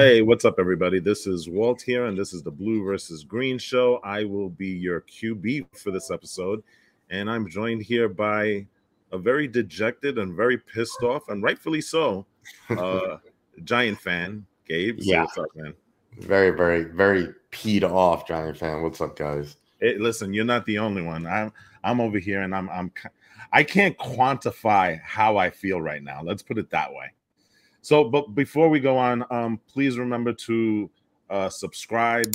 Hey, what's up, everybody? This is Walt here, and this is the Blue versus Green show. I will be your QB for this episode, and I'm joined here by a very dejected and very pissed off, and rightfully so, uh, Giant fan, Gabe. So Yeah. what's up, man? Very, very, very peed off Giant fan. What's up, guys? Hey, listen, you're not the only one. I'm I'm over here, and I'm I'm I can't quantify how I feel right now. Let's put it that way. So, but before we go on, um, please remember to uh, subscribe,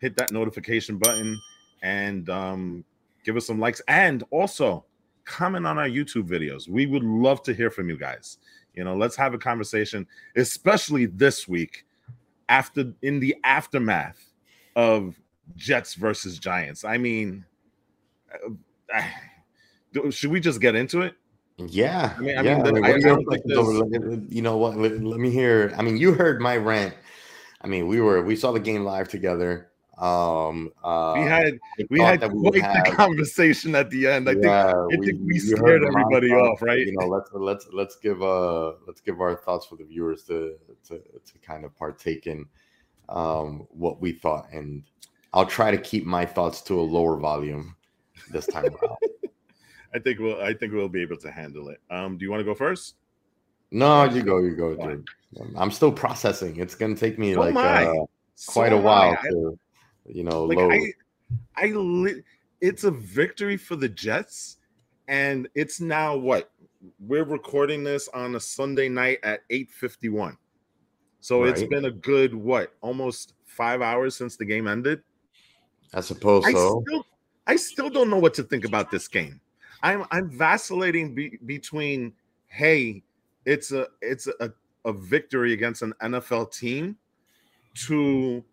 hit that notification button, and um, give us some likes, and also comment on our YouTube videos. We would love to hear from you guys. You know, let's have a conversation, especially this week after in the aftermath of Jets versus Giants. I mean, uh, should we just get into it? Yeah, I mean- I yeah. mean, the- I- I don't think reflections You know what? Let, let me hear. I mean, you heard my rant. I mean, we were we saw the game live together. Um, uh, we had we had we quite the have- conversation at the end. I think yeah, I think we scared everybody off, right? You know, let's let's let's give uh let's give our thoughts for the viewers to to to kind of partake in um what we thought, and I'll try to keep my thoughts to a lower volume this time around. I think we'll I think we'll be able to handle it. Um, do you want to go first? No, you go, you go, dude. I'm still processing. It's gonna take me So like uh, So quite a while I- to, you know, like load. I, I li- it's a victory for the Jets, and it's now what we're recording this on a Sunday night at eight fifty one. So it's been a good what almost five hours since the game ended. I suppose I so. still, I still don't know what to think about this game. I'm I'm vacillating be, between hey, it's a it's a, a victory against an NFL team to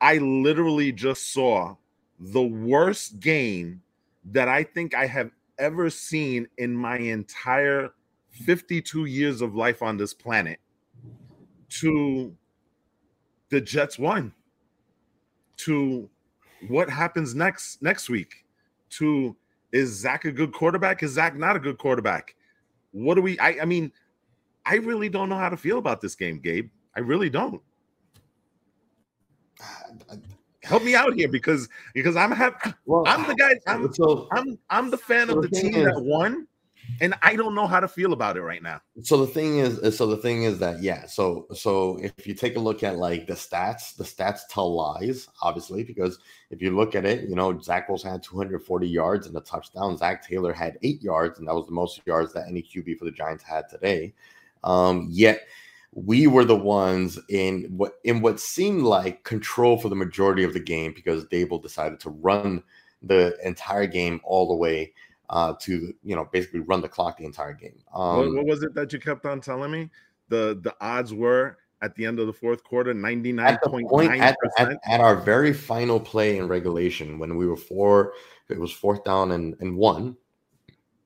I literally just saw the worst game that I think I have ever seen in my entire 52 years of life on this planet to the Jets won to what happens next next week to is Zach a good quarterback? Is Zach not a good quarterback? What do we I, I mean I really don't know how to feel about this game, Gabe. I really don't. Help me out here because because I'm have Well, I'm the guy I'm so I'm I'm the fan So of the team that is- won and I don't know how to feel about it right now. so the thing is is- so the thing is that yeah so so if you take a look at like the stats the stats tell lies obviously because if you look at it you know zach wilson had 240 yards and a touchdown zach taylor had eight yards and that was the most yards that any qb for the giants had today um yet we were the ones in what in what seemed like control for the majority of the game because Daboll decided to run the entire game all the way uh, to you know basically run the clock the entire game. Um, what, what was it that you kept on telling me? The the odds were at the end of the fourth quarter 99.9 at at, at, at our very final play in regulation when we were four it was fourth down and, and one.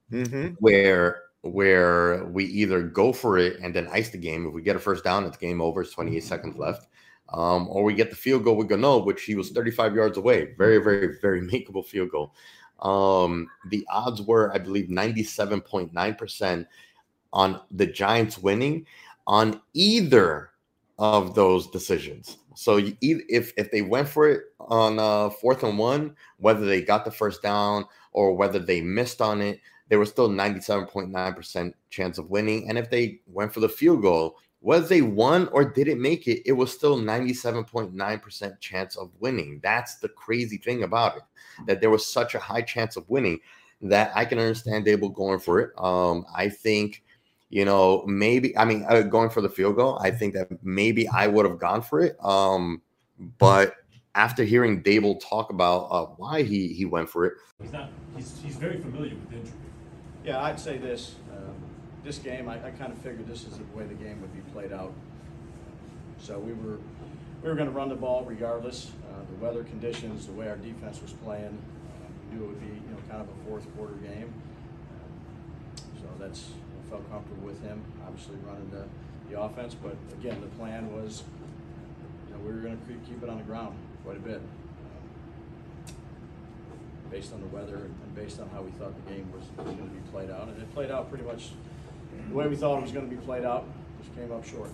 Hmm where where we either go for it and then ice the game. If we get a first down it's game over it's 28 seconds left. Um, or we get the field goal with Gano, which he was 35 yards away. Very very very makeable field goal um, the odds were i believe 97.9% on the giants winning on either of those decisions. So if if they went for it on uh, fourth and one, whether they got the first down or whether they missed on it, there was still ninety seven point nine percent chance of winning. And if they went for the field goal, whether they won or didn't make it, it was still ninety seven point nine percent chance of winning. That's the crazy thing about it, that there was such a high chance of winning that I can understand Daboll going for it. Um, I think you know, maybe I mean uh, going for the field goal. I think that maybe I would have gone for it. Um, but after hearing Daboll talk about uh, why he he went for it, He's not. He's, he's very familiar with injury. Yeah, I'd say this. Um, this game, I, I kind of figured this is the way the game would be played out. So we were we were going to run the ball regardless. Uh, the weather conditions, the way our defense was playing, uh, we knew it would be you know kind of a fourth quarter game. So that's I felt comfortable with him. Obviously running the, the offense, but again, the plan was you know we were going to keep it on the ground quite a bit. Based on the weather and based on how we thought the game was, was going to be played out. And it played out pretty much the way we thought it was going to be played out. Just came up short.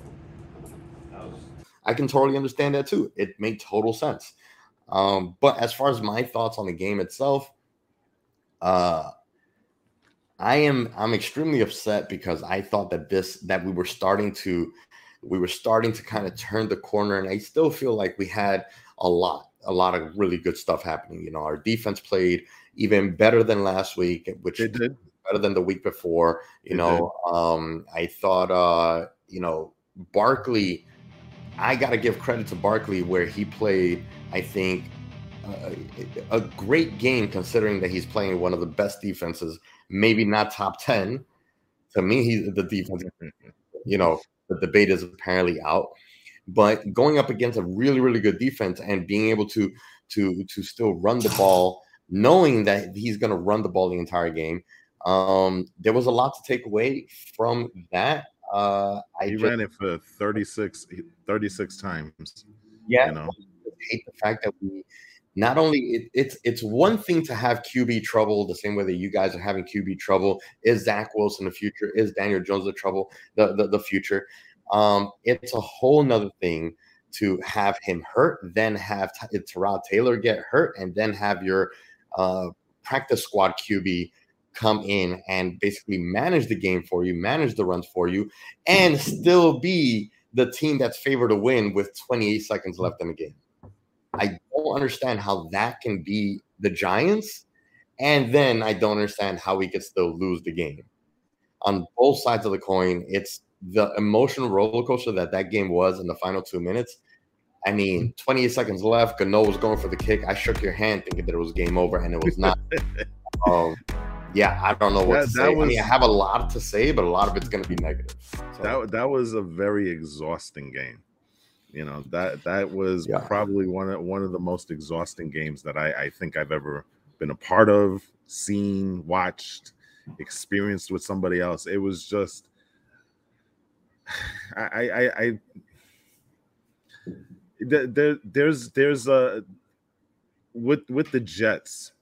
I can totally understand that too. It made total sense. Um, but as far as my thoughts on the game itself, uh, I am I'm extremely upset because I thought that this that we were starting to we were starting to kind of turn the corner, and I still feel like we had a lot a lot of really good stuff happening. You know, our defense played even better than last week, which They did. Better than the week before. You know, um, I thought, uh, you know, Barkley. I got to give credit to Barkley where he played. I think uh, a great game considering that he's playing one of the best defenses, maybe not top ten. To me, he's the defense. You know, the debate is apparently out, but going up against a really, really good defense and being able to to to still run the ball, knowing that he's going to run the ball the entire game, um, there was a lot to take away from that. Uh, I He just, ran it for 36, 36 times. yeah, You know, hate the fact that we not only it, it's it's one thing to have QB trouble the same way that you guys are having QB trouble. Is Zach Wilson the future? Is Daniel Jones the trouble? The the, the future. Um, it's a whole nother thing to have him hurt, then have Terrell Taylor get hurt, and then have your uh, practice squad QB come in and basically manage the game for you, manage the runs for you, and still be the team that's favored to win with 28 seconds left in the game. I don't understand how that can be the Giants, and then I don't understand how we could still lose the game. On both sides of the coin, it's the emotional roller coaster that that game was in the final two minutes. I mean, 28 seconds left. Gano was going for the kick. I shook your hand thinking that it was game over, and it was not. um, yeah, I don't know what That- to say. I mean, I have a lot to say, but a lot of it's going to be negative. So, that that was a very exhausting game. You know that that was Yeah. probably one of one of the most exhausting games that I, I think I've ever been a part of, seen, watched, experienced with somebody else. It was just, I I, I, I there, there there's there's a with with the Jets.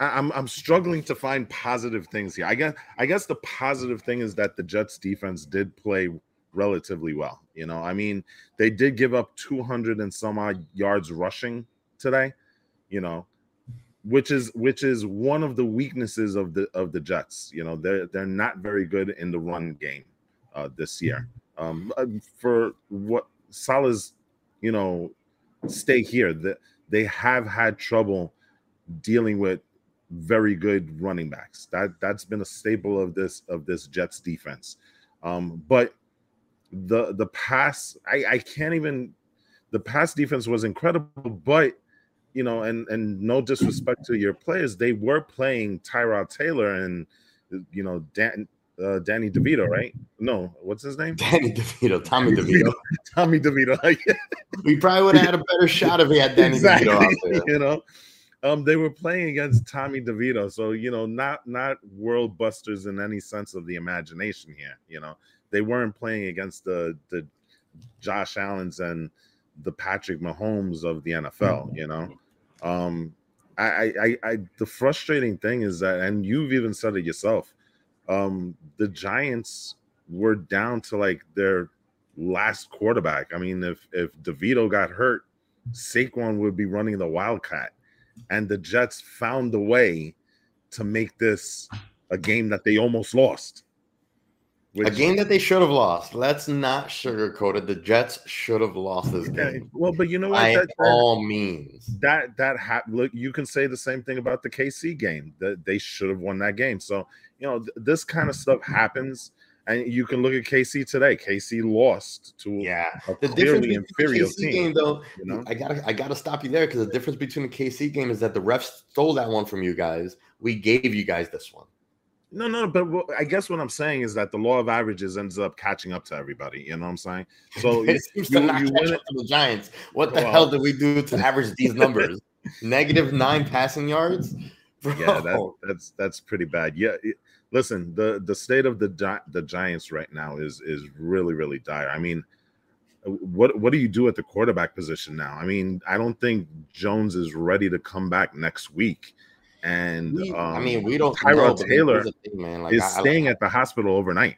I'm I'm struggling to find positive things here. I guess I guess the positive thing is that the Jets defense did play relatively well. You know, I mean, they did give up 200 and some odd yards rushing today. You know, which is which is one of the weaknesses of the of the Jets. You know, they're they're not very good in the run game uh, this year. Um, uh, for what Salah's, you know, stay here. That they have had trouble dealing with very good running backs. That that's been a staple of this of this Jets defense. Um, but the the pass, I, I can't even the pass defense was incredible, but you know, and and no disrespect to your players, they were playing Tyrod Taylor and you know Dan uh, Danny DeVito, right? No, what's his name? Danny DeVito, Tommy DeVito. Tommy DeVito. We probably would have had a better shot if we had Danny exactly. DeVito out there. You know, um, they were playing against Tommy DeVito, so you know, not not world busters in any sense of the imagination here. You know, they weren't playing against the the Josh Allen's and the Patrick Mahomes of the NFL. You know, um, I, I, I, I the frustrating thing is that, and you've even said it yourself, um, the Giants were down to like their last quarterback. I mean, if if DeVito got hurt, Saquon would be running the Wildcat, and the Jets found a way to make this a game that they almost lost. A game that they should have lost. Let's not sugarcoat it. The Jets should have lost this game well, but you know what? by That, that, all means. that that ha- look, you can say the same thing about the KC game. That they should have won that game. So you know th- this kind of stuff happens, and you can look at KC today. KC lost to Yeah, a the difference clearly between the inferior KC team. game, though, you know, I gotta I gotta stop you there because the difference between the KC game is that the refs stole that one from you guys. We gave you guys this one. No, no, but what, I guess what I'm saying is that the law of averages ends up catching up to everybody. You know what I'm saying? So you, it seems to not you catch win up to the Giants. What the Well- hell did we do to average these numbers? Negative nine passing yards. Bro. yeah, that, that's that's pretty bad. Yeah, it- listen, the the state of the Gi- the Giants right now is is really really dire. I mean, what what do you do at the quarterback position now? I mean, I don't think Jones is ready to come back next week, and We- um, I mean, we don't. Tyrod know, Taylor thing, man. Like, is I- I- staying at the hospital overnight.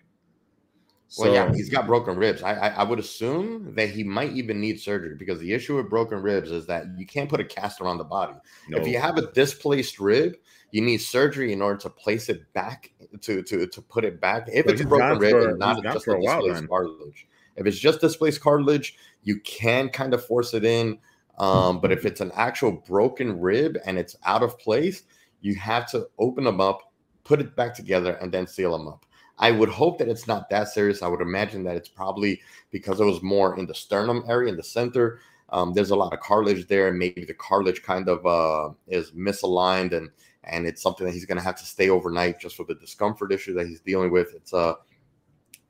So Well, yeah, he's got broken ribs. I, I I would assume that he might even need surgery because the issue with broken ribs is that you can't put a cast around the body. no, If you have a displaced rib, you need surgery in order to place it back to to to put it back. If But it's a broken rib for- and not just a while displaced cartilage. If it's just displaced cartilage, you can kind of force it in. Um, but if it's an actual broken rib and it's out of place, you have to open them up, put it back together, and then seal them up. I would hope that it's not that serious. I would imagine that it's probably because it was more in the sternum area, in the center. Um, there's a lot of cartilage there, and maybe the cartilage kind of uh, is misaligned, and and it's something that he's going to have to stay overnight just for the discomfort issue that he's dealing with. It's a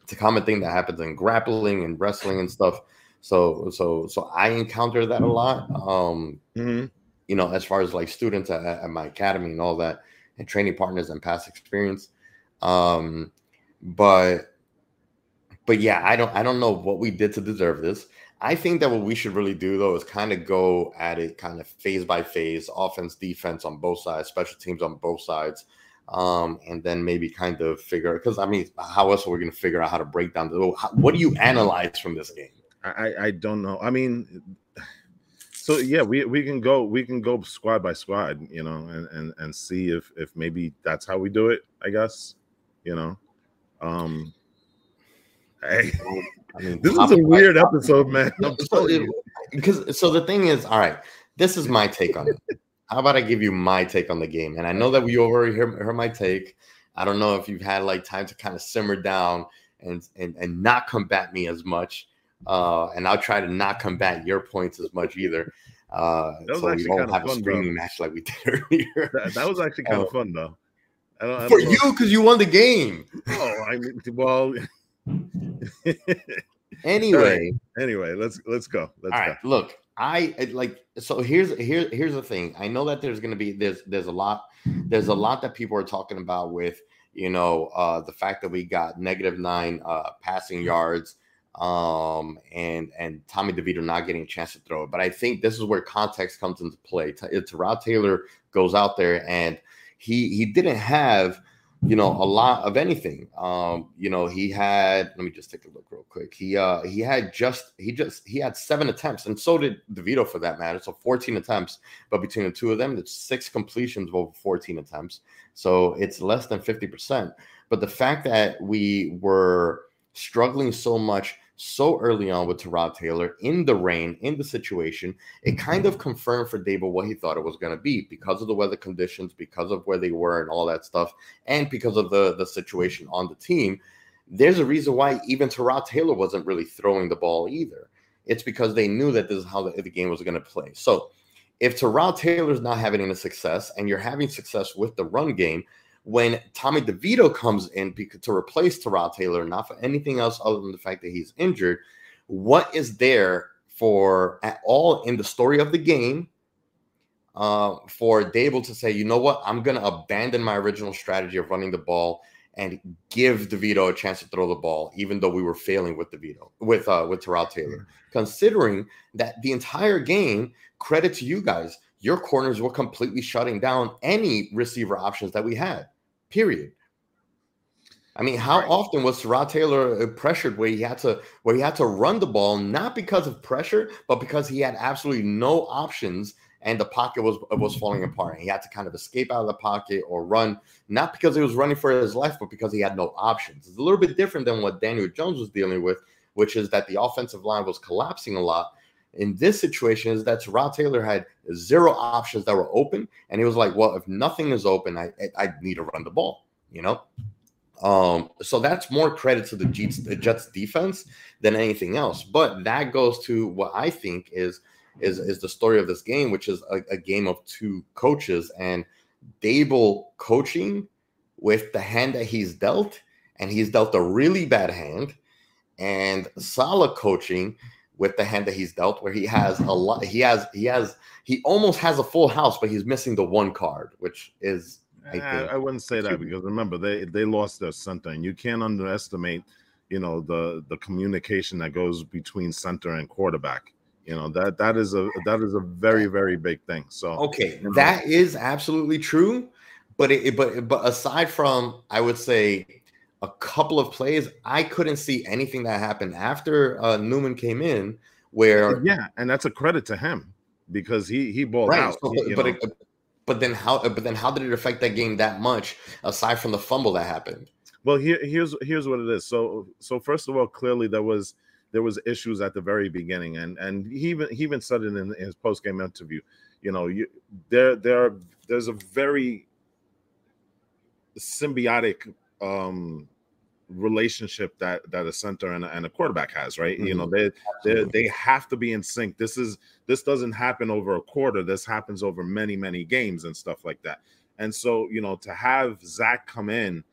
it's a common thing that happens in grappling and wrestling and stuff. So so so I encounter that a lot. Um, Mhm. you know, as far as like students at, at my academy and all that, and training partners and past experience. Um, but but yeah, I don't I don't know what we did to deserve this. I think that what we should really do though is kind of go at it kind of phase by phase, offense, defense on both sides, special teams on both sides. Um, and then maybe kind of figure because I mean, how else are we going to figure out how to break down the how- what do you analyze from this game? I, I I don't know. I mean, so yeah, we we can go we can go squad by squad, you know, and and and see if if maybe that's how we do it. I guess, you know. Um, I, I mean, this is a weird topic. episode, man. No, so telling it- you. because so the thing is, all right, this is my take on it. How about I give you my take on the game? And I know that we already heard, heard my take. I don't know if you've had like time to kind of simmer down and and and not combat me as much. Uh, and I'll try to not combat your points as much either. Uh, That was so we actually don't have a fun, bro. screaming match like we did earlier. That, that was actually kind of fun, though. I don't, I For don't know. you, because you won the game. Oh, I mean, well. Anyway, anyway, let's let's go. Let's all go. right look i like so here's here here's the thing. I know that there's to be there's there's a lot there's a lot that people are talking about with you know uh the fact that we got negative nine uh passing yards um and and tommy devito not getting a chance to throw it. But i think this is where context comes into play. T- Terrell taylor goes out there and he he didn't have you know a lot of anything. Um you know he had let me just take a look real quick. He uh he had just he just he had seven attempts and so did devito for that matter. So 14 attempts but between the two of them it's six completions over 14 attempts. So it's less than 50 percent. But the fact that we were struggling so much so early on with Tyrod Taylor in the rain, in the situation, it kind of confirmed for Daboll what he thought it was going to be because of the weather conditions, because of where they were, and all that stuff, and because of the the situation on the team. There's a reason why even Tyrod Taylor wasn't really throwing the ball either. It's because they knew that this is how the, the game was going to play. So if Tyrod Taylor's not having any success and you're having success with the run game, when Tommy DeVito comes in to replace Tyrod Taylor, not for anything else other than the fact that he's injured, what is there for at all in the story of the game uh, for Daboll to say, you know what, I'm going to abandon my original strategy of running the ball and give DeVito a chance to throw the ball, even though we were failing with DeVito with uh, with Terrell Taylor. Considering that the entire game, credit to you guys, your corners were completely shutting down any receiver options that we had. Period. I mean, how Right. often was Terrell Taylor uh, pressured where he had to where he had to run the ball not because of pressure, but because he had absolutely no options and the pocket was was falling apart. And He had to kind of escape out of the pocket or run, not because he was running for his life, but because he had no options. It's a little bit different than what Daniel Jones was dealing with, which is that the offensive line was collapsing a lot. In this situation, is that Terrell Taylor had zero options that were open, and he was like, "Well, if nothing is open, I I I need to run the ball," you know. Um, so that's more credit to the Jets, the Jets defense than anything else. But that goes to what I think is is is the story of this game, which is a, a game of two coaches and Daboll coaching with the hand that he's dealt, and he's dealt a really bad hand, and Salah coaching with the hand that he's dealt, where he has a lot. He has he has he almost has a full house, but he's missing the one card, which is I I. I wouldn't say that because remember they they lost their center, and you can't underestimate, you know, the the communication that goes between center and quarterback. You know that that is a that is a very very big thing. So Okay, that is absolutely true, but it, but but aside from, I would say, a couple of plays. I couldn't see anything that happened after uh, Newman came in where yeah, and that's a credit to him because he he balled right. out. So, but, but, it- but then how but then how did it affect that game that much aside from the fumble that happened? Well, here, here's here's what it is. So so first of all, clearly there was there was issues at the very beginning, and and he even he even said it in his post game interview. You know, you there there there's a very symbiotic um relationship that that a center and a, and a quarterback has right? You know they they they have to be in sync. This is this doesn't happen over a quarter. This happens over many many games and stuff like that. And so you know to have zach come in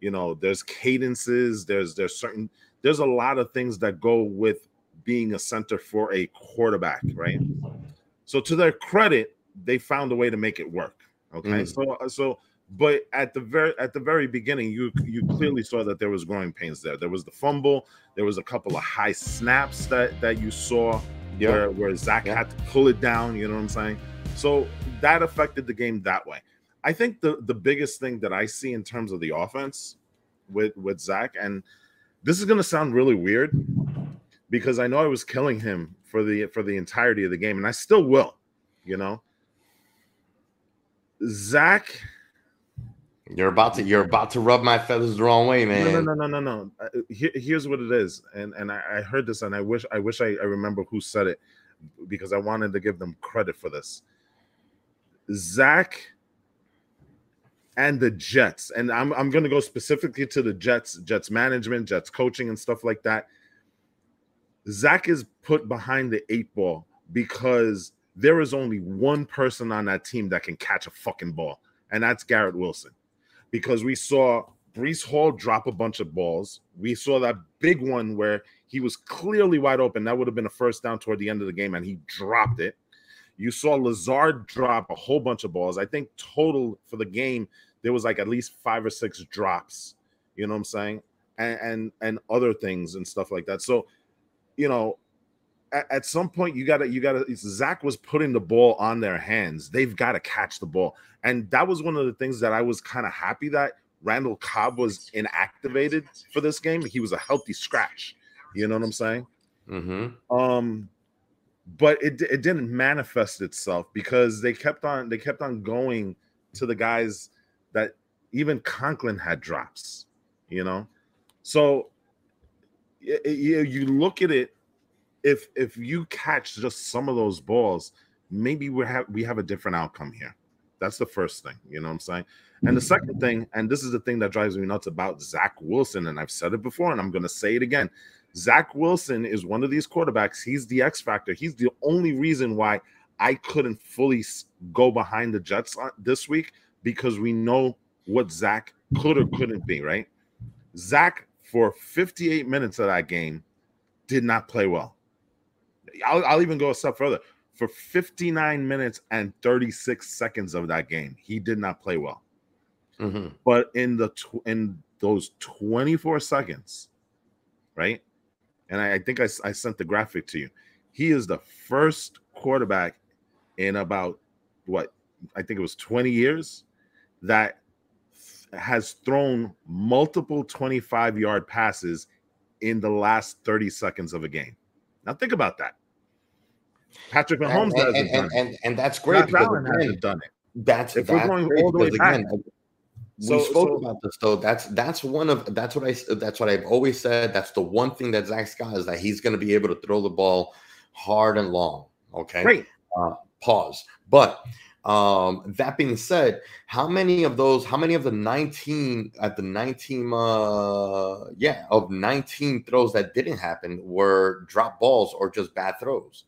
you know there's cadences there's there's certain there's a lot of things that go with being a center for a quarterback right? So to their credit they found a way to make it work okay? Mhm. so so but at the very at the very beginning you you clearly saw that there was growing pains there. There was the fumble. There was a couple of high snaps that that you saw where, where zach had to pull it down you know what i'm saying? So that affected the game that way. I think the the biggest thing that i see in terms of the offense with with zach and this is going to sound really weird because i know i was killing him for the for the entirety of the game and i still will you know? Zach You're about to you're about to rub my feathers the wrong way, man. No, no, no, no, no, no. Uh, Here, here's what it is, and and I, I heard this, and I wish I wish I, I remember who said it because I wanted to give them credit for this. Zach and the Jets, and I'm I'm going to go specifically to the Jets, Jets management, Jets coaching, and stuff like that. Zach is put behind the eight ball because there is only one person on that team that can catch a fucking ball, and that's Garrett Wilson because we saw Breece Hall drop a bunch of balls. We saw that big one where he was clearly wide open. That would have been a first down toward the end of the game, and he dropped it. You saw Lazard drop a whole bunch of balls. I think total for the game, there was like at least five or six drops. You know what I'm saying? And and, and other things and stuff like that. So, you know, at, at some point you gotta you gotta Zach was putting the ball on their hands. They've got to catch the ball. And that was one of the things that I was kind of happy that Randall Cobb was inactivated for this game. He was a healthy scratch. You know what I'm saying? Mm-hmm. Um, but it it didn't manifest itself because they kept on they kept on going to the guys that even Conklin had drops. You know, so y- y- you you look at it. If if you catch just some of those balls, maybe we have we have a different outcome here. That's the first thing, you know what I'm saying? And the mm-hmm. second thing, and this is the thing that drives me nuts about Zach Wilson, and I've said it before, and I'm going to say it again. Zach Wilson is one of these quarterbacks. He's the X factor. He's the only reason why I couldn't fully go behind the Jets this week because we know what Zach could or couldn't be, right? Zach, for 58 minutes of that game, did not play well. I'll, I'll even go a step further. For 59 minutes and 36 seconds of that game, he did not play well. Mm-hmm. But in the tw- in those 24 seconds, right? And I, I think I, I sent the graphic to you. He is the first quarterback in about what I think it was 20 years that th- has thrown multiple 25 yard passes in the last 30 seconds of a game. Now think about that. Patrick Mahomes and, and, and, it. and, and that's great Josh Allen hasn't done it. that's If we're that's going great all the way back- again, we So- spoke so- about this though. That's that's one of that's what I that's what I've always said. That's the one thing that Zach Scott is that he's going to be able to throw the ball hard and long. Okay, Great. pause. But um that being said, how many of those, how many of the 19 at the 19 uh yeah, of 19 throws that didn't happen were drop balls or just bad throws?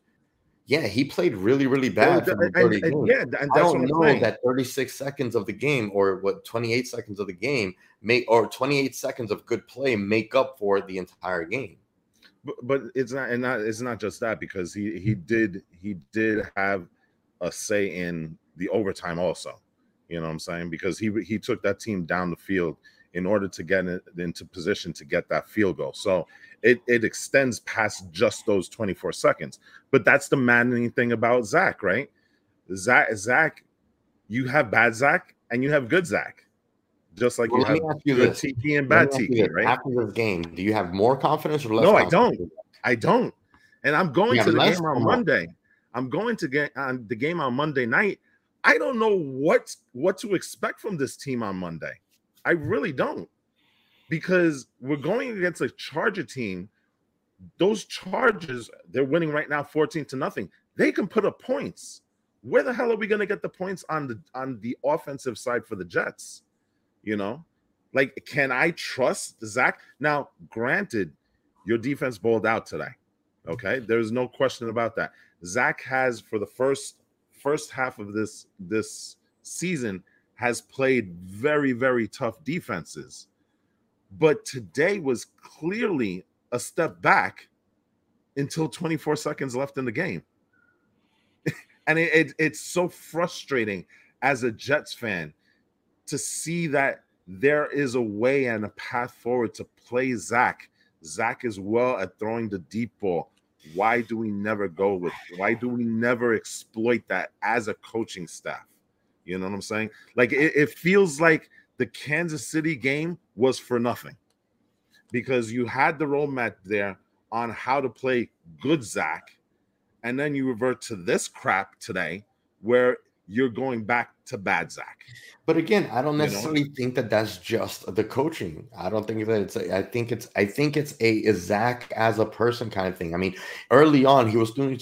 Yeah, he played really, really bad. And- for the and- 30 and- yeah, and that's I don't know saying. that 36 seconds of the game or what 28 seconds of the game make or 28 seconds of good play make up for the entire game. but, but it's not and not it's not just that because he he did he did have a say in the overtime also you know what i'm saying because he he took that team down the field in order to get it into position to get that field goal so it it extends past just those 24 seconds but that's the maddening thing about zach right zach zach you have bad zach and you have good zach just like Well, you have you good this. TP and bad me ask you TP, right? After this game, do you have more confidence or less? No, I don't. I don't. And I'm going to the game on? Monday. I'm going to get on the game on Monday night. I don't know what what to expect from this team on Monday. I really don't. Because we're going against a Charger team. Those Chargers, they're winning right now 14 to nothing. They can put up points. Where the hell are we going to get the points on the on the offensive side for the Jets? You know, like can I trust Zach? Now, granted, your defense bowled out today. Okay, there's no question about that. Zach has for the first first half of this this season has played very very tough defenses, but today was clearly a step back until 24 seconds left in the game, and it, it, it's so frustrating as a Jets fan to see that there is a way and a path forward to play Zach. Zach is well at throwing the deep ball. Why do we never go with? Why do we never exploit that as a coaching staff? You know what I'm saying? Like it, it feels like the Kansas City game was for nothing because you had the roadmap there on how to play good Zach, and then you revert to this crap today where you're going back to bad Zach. But again, I don't You know? necessarily think that that's just the coaching. I don't think that it's. A, I think it's. I think it's a, a Zach as a person kind of thing. I mean, early on, he was doing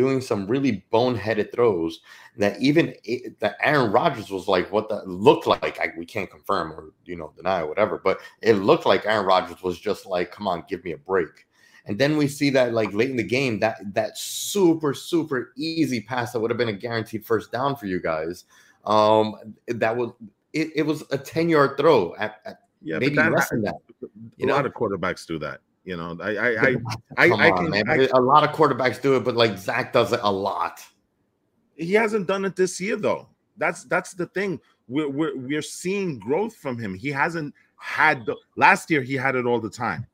doing some really boneheaded throws that even it, that Aaron Rodgers was like, "What that looked like." I, we can't confirm or you know deny or whatever, but it looked like Aaron Rodgers was just like, "Come on, give me a break." And then we see that like late in the game, that that super super easy pass that would have been a guaranteed first down for you guys. Um, that was it. It was a ten yard throw at, at Yeah, maybe that, less than that. a lot of quarterbacks do that. You know, I I I I, Come I on, can. man. I, a lot of quarterbacks do it, but like Zach does it a lot. he hasn't done it this year though. That's that's the thing. We're we're we're seeing growth from him. He hasn't had the last year. He had it all the time.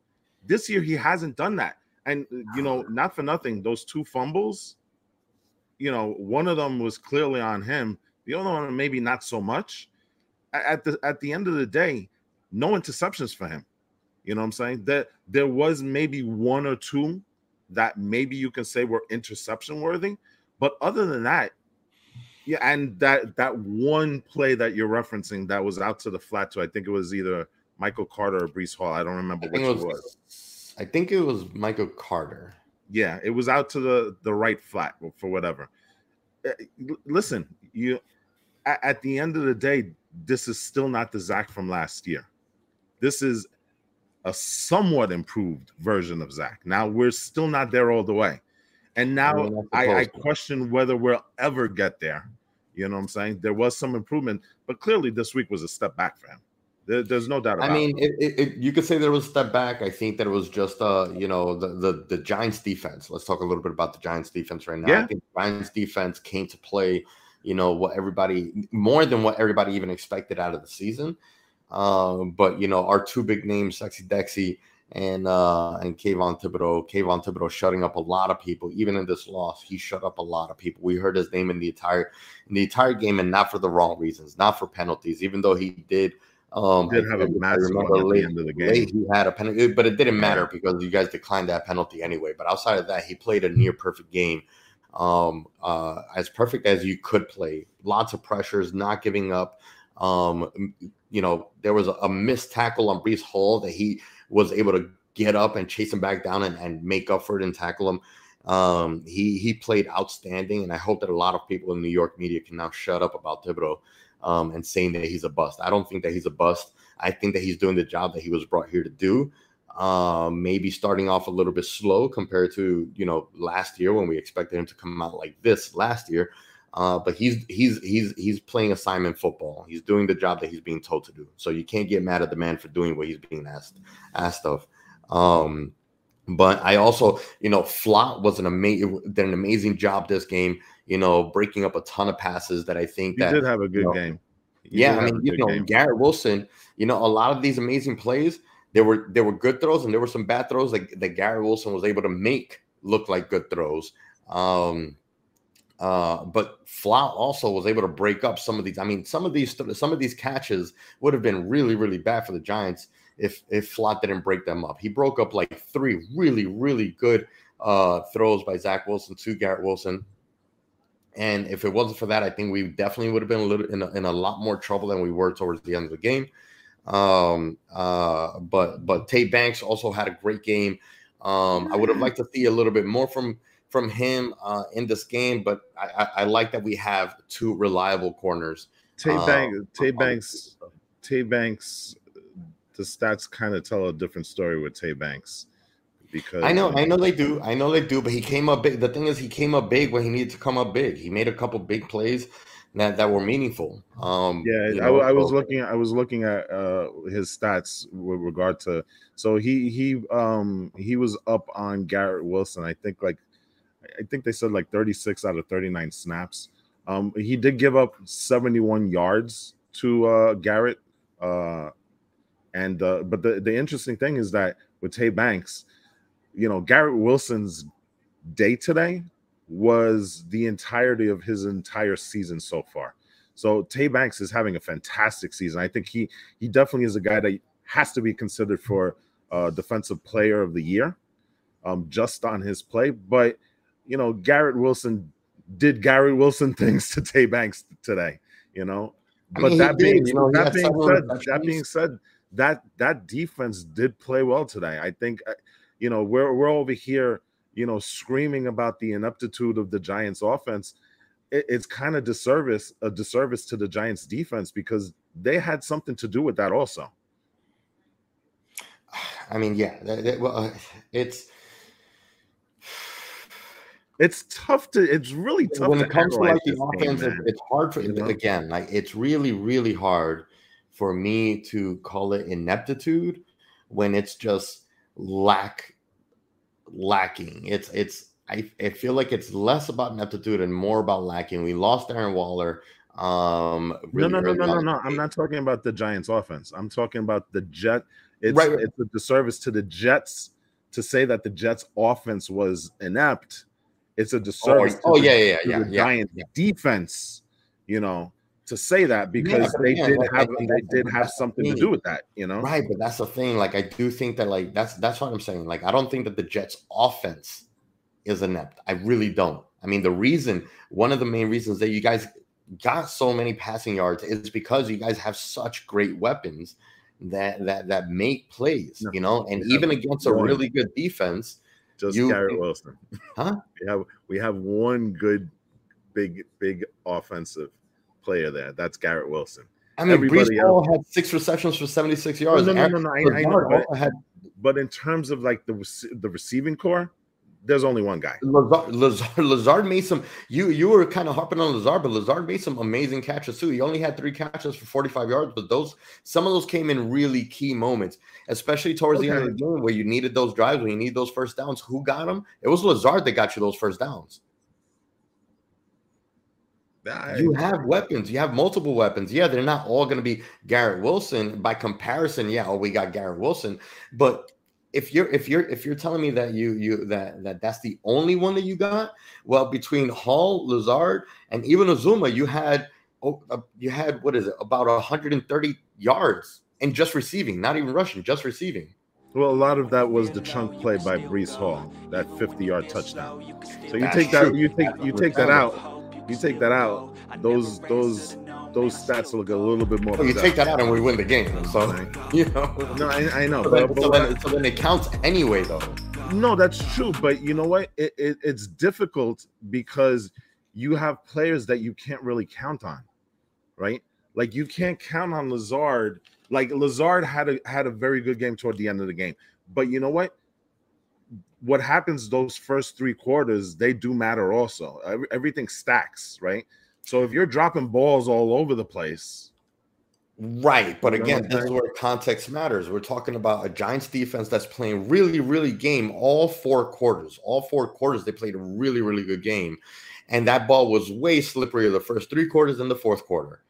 This year he hasn't done that. And you know, not for nothing, those two fumbles. You know, one of them was clearly on him. The other one maybe not so much. At the at the end of the day, no interceptions for him. You know what I'm saying? That there was maybe one or two that maybe you can say were interception worthy, but other than that, yeah, and that that one play that you're referencing that was out to the flat to I think it was either Michael Carter or Breece Hall. I don't remember I which it was. was. I think it was Michael Carter. Yeah, it was out to the the right flat for whatever. Uh, Listen, you at, at the end of the day, this is still not the Zach from last year. This is a somewhat improved version of Zach. Now we're still not there all the way, and now I, I question whether we'll ever get there. You know what I'm saying? There was some improvement, but clearly this week was a step back for him. There, there's no doubt about I mean, it. it, it, you could say there was a step back. I think that it was just, uh, you know, the, the the Giants defense. Let's talk a little bit about the Giants defense right now. Yeah. I think the Giants defense came to play, you know, what everybody more than what everybody even expected out of the season. Um, but you know, our two big names, Sexy Dexy and uh and Kayvon Thibodeaux. Kayvon Thibodeaux shutting up a lot of people, even in this loss. He shut up a lot of people. We heard his name in the entire in the entire game, and not for the wrong reasons, not for penalties, even though he did. Um, He did have a massive one at the late- end of the late game. he had a penalty, but it didn't matter because you guys declined that penalty anyway. But outside of that, he played a near perfect game, um, uh, as perfect as you could play. Lots of pressures, not giving up. Um, you know, there was a, missed tackle on Breece Hall that he was able to get up and chase him back down and, and make up for it and tackle him. Um, he he played outstanding, and I hope that a lot of people in New York media can now shut up about Thibodeaux um, and saying that he's a bust. I don't think that he's a bust. I think that he's doing the job that he was brought here to do. Um, maybe starting off a little bit slow compared to you know last year when we expected him to come out like this last year. Uh, but he's he's he's he's playing assignment football. He's doing the job that he's being told to do. So you can't get mad at the man for doing what he's being asked asked of. Um, but I also, you know, Flott was an amazing did an amazing job this game. You know, breaking up a ton of passes that I think He that did have a good know, game. He yeah, I mean, you know, game. Garrett Wilson, you know, a lot of these amazing plays, there were there were good throws and there were some bad throws that, that Garrett Wilson was able to make look like good throws. Um, Uh, but Flott also was able to break up some of these. I mean, some of these some of these catches would have been really really bad for the Giants if if Flott didn't break them up. He broke up like three really really good uh, throws by Zach Wilson to Garrett Wilson. And if it wasn't for that, I think we definitely would have been a little in a, in a lot more trouble than we were towards the end of the game. Um, uh, but but Tate Banks also had a great game. Um, I would have liked to see a little bit more from from him uh, in this game, but I, I, I, like that we have two reliable corners. Tate um, Banks, Tate Banks, Tate Banks. The stats kind of tell a different story with Tay Banks because I know, I know they do, I know they do, but he came up big. The thing is, he came up big when he needed to come up big. He made a couple big plays that that were meaningful. Um, yeah, you know, I, I, was looking, I was looking at uh, his stats with regard to. So he he um he was up on Garrett Wilson. I think like, I think they said like 36 out of 39 snaps. Um, he did give up 71 yards to uh, Garrett. Uh, and uh, but the the interesting thing is that with Tay Banks, you know, Garrett Wilson's day today was the entirety of his entire season so far. So Tay Banks is having a fantastic season. I think he he definitely is a guy that has to be considered for uh, defensive player of the year, um, just on his play. But you know, Garrett Wilson did Garrett Wilson things to Tay Banks today. You know, but I mean, that being did, you know, that being said, that being said, that that defense did play well today. I think uh, you know, we're we're over here, you know, screaming about the ineptitude of the Giants offense. It, it's kind of disservice a disservice to the Giants defense because they had something to do with that also. I mean, yeah, well, uh, it's it's tough to it's really tough when it comes to like the offense game, it's hard for you know? again like it's really really hard for me to call it ineptitude when it's just lack lacking. It's it's I, I feel like it's less about ineptitude and more about lacking. We lost Darren Waller. Um, really no, no, no, no, no, no. I'm not talking about the Giants' offense. I'm talking about the Jet. It's right, right. it's a disservice to the Jets to say that the Jets' offense was inept. It's a oh, disservice. Oh, oh yeah, yeah, yeah, yeah, Giants' yeah. defense. You know, to say that because yeah, they again, did like, have they did have something to do with that, you know. Right, but that's the thing. Like I do think that like that's that's what I'm saying. Like I don't think that the Jets offense is inept. I really don't. I mean, the reason one of the main reasons that you guys got so many passing yards is because you guys have such great weapons that that that make plays, no, you know, and even against a really good defense. Just you, Garrett Wilson. Huh? we have we have one good big big offensive player there. That's Garrett Wilson. I mean, Everybody Hall had six receptions for 76 yards. No, no, no, no, no I, I know, but, had, but in terms of like the the receiving corps, there's only one guy. Lazard, Lazard, Lazard made some. You you were kind of harping on Lazard, but Lazard made some amazing catches too. He only had three catches for 45 yards, but those some of those came in really key moments, especially towards okay. the end of the game where you needed those drives, when you need those first downs. Who got them? It was Lazard that got you those first downs. I, you have weapons. You have multiple weapons. Yeah, they're not all going to be Garrett Wilson. By comparison, yeah, oh, we got Garrett Wilson. But if you're if you're if you're telling me that you you that that that's the only one that you got, well, between Hall, Lazard, and even Uzomah, you had oh, uh, you had what is it about 130 yards and just receiving, not even rushing, just receiving. Well, a lot of that was the chunk play by Breece Hall, that 50 yard touchdown. So you that's take that you take you take that out. You take that out, those those those stats look a little bit more. Well, you take that out and we win the game. So you know. No, I, I know. So, but, then, but so, then, so, then, it counts anyway, though. No, that's true. But you know what? It, it, it's difficult because you have players that you can't really count on, right? Like you can't count on Lazard. Like Lazard had a had a very good game toward the end of the game. But you know what? what happens those first three quarters, they do matter also. Everything stacks, right? So if you're dropping balls all over the place, right? But again, this is where context matters. We're talking about a Giants defense that's playing really, really game all four quarters. All four quarters, they played a really, really good game, and that ball was way slipperier the first three quarters than the fourth quarter.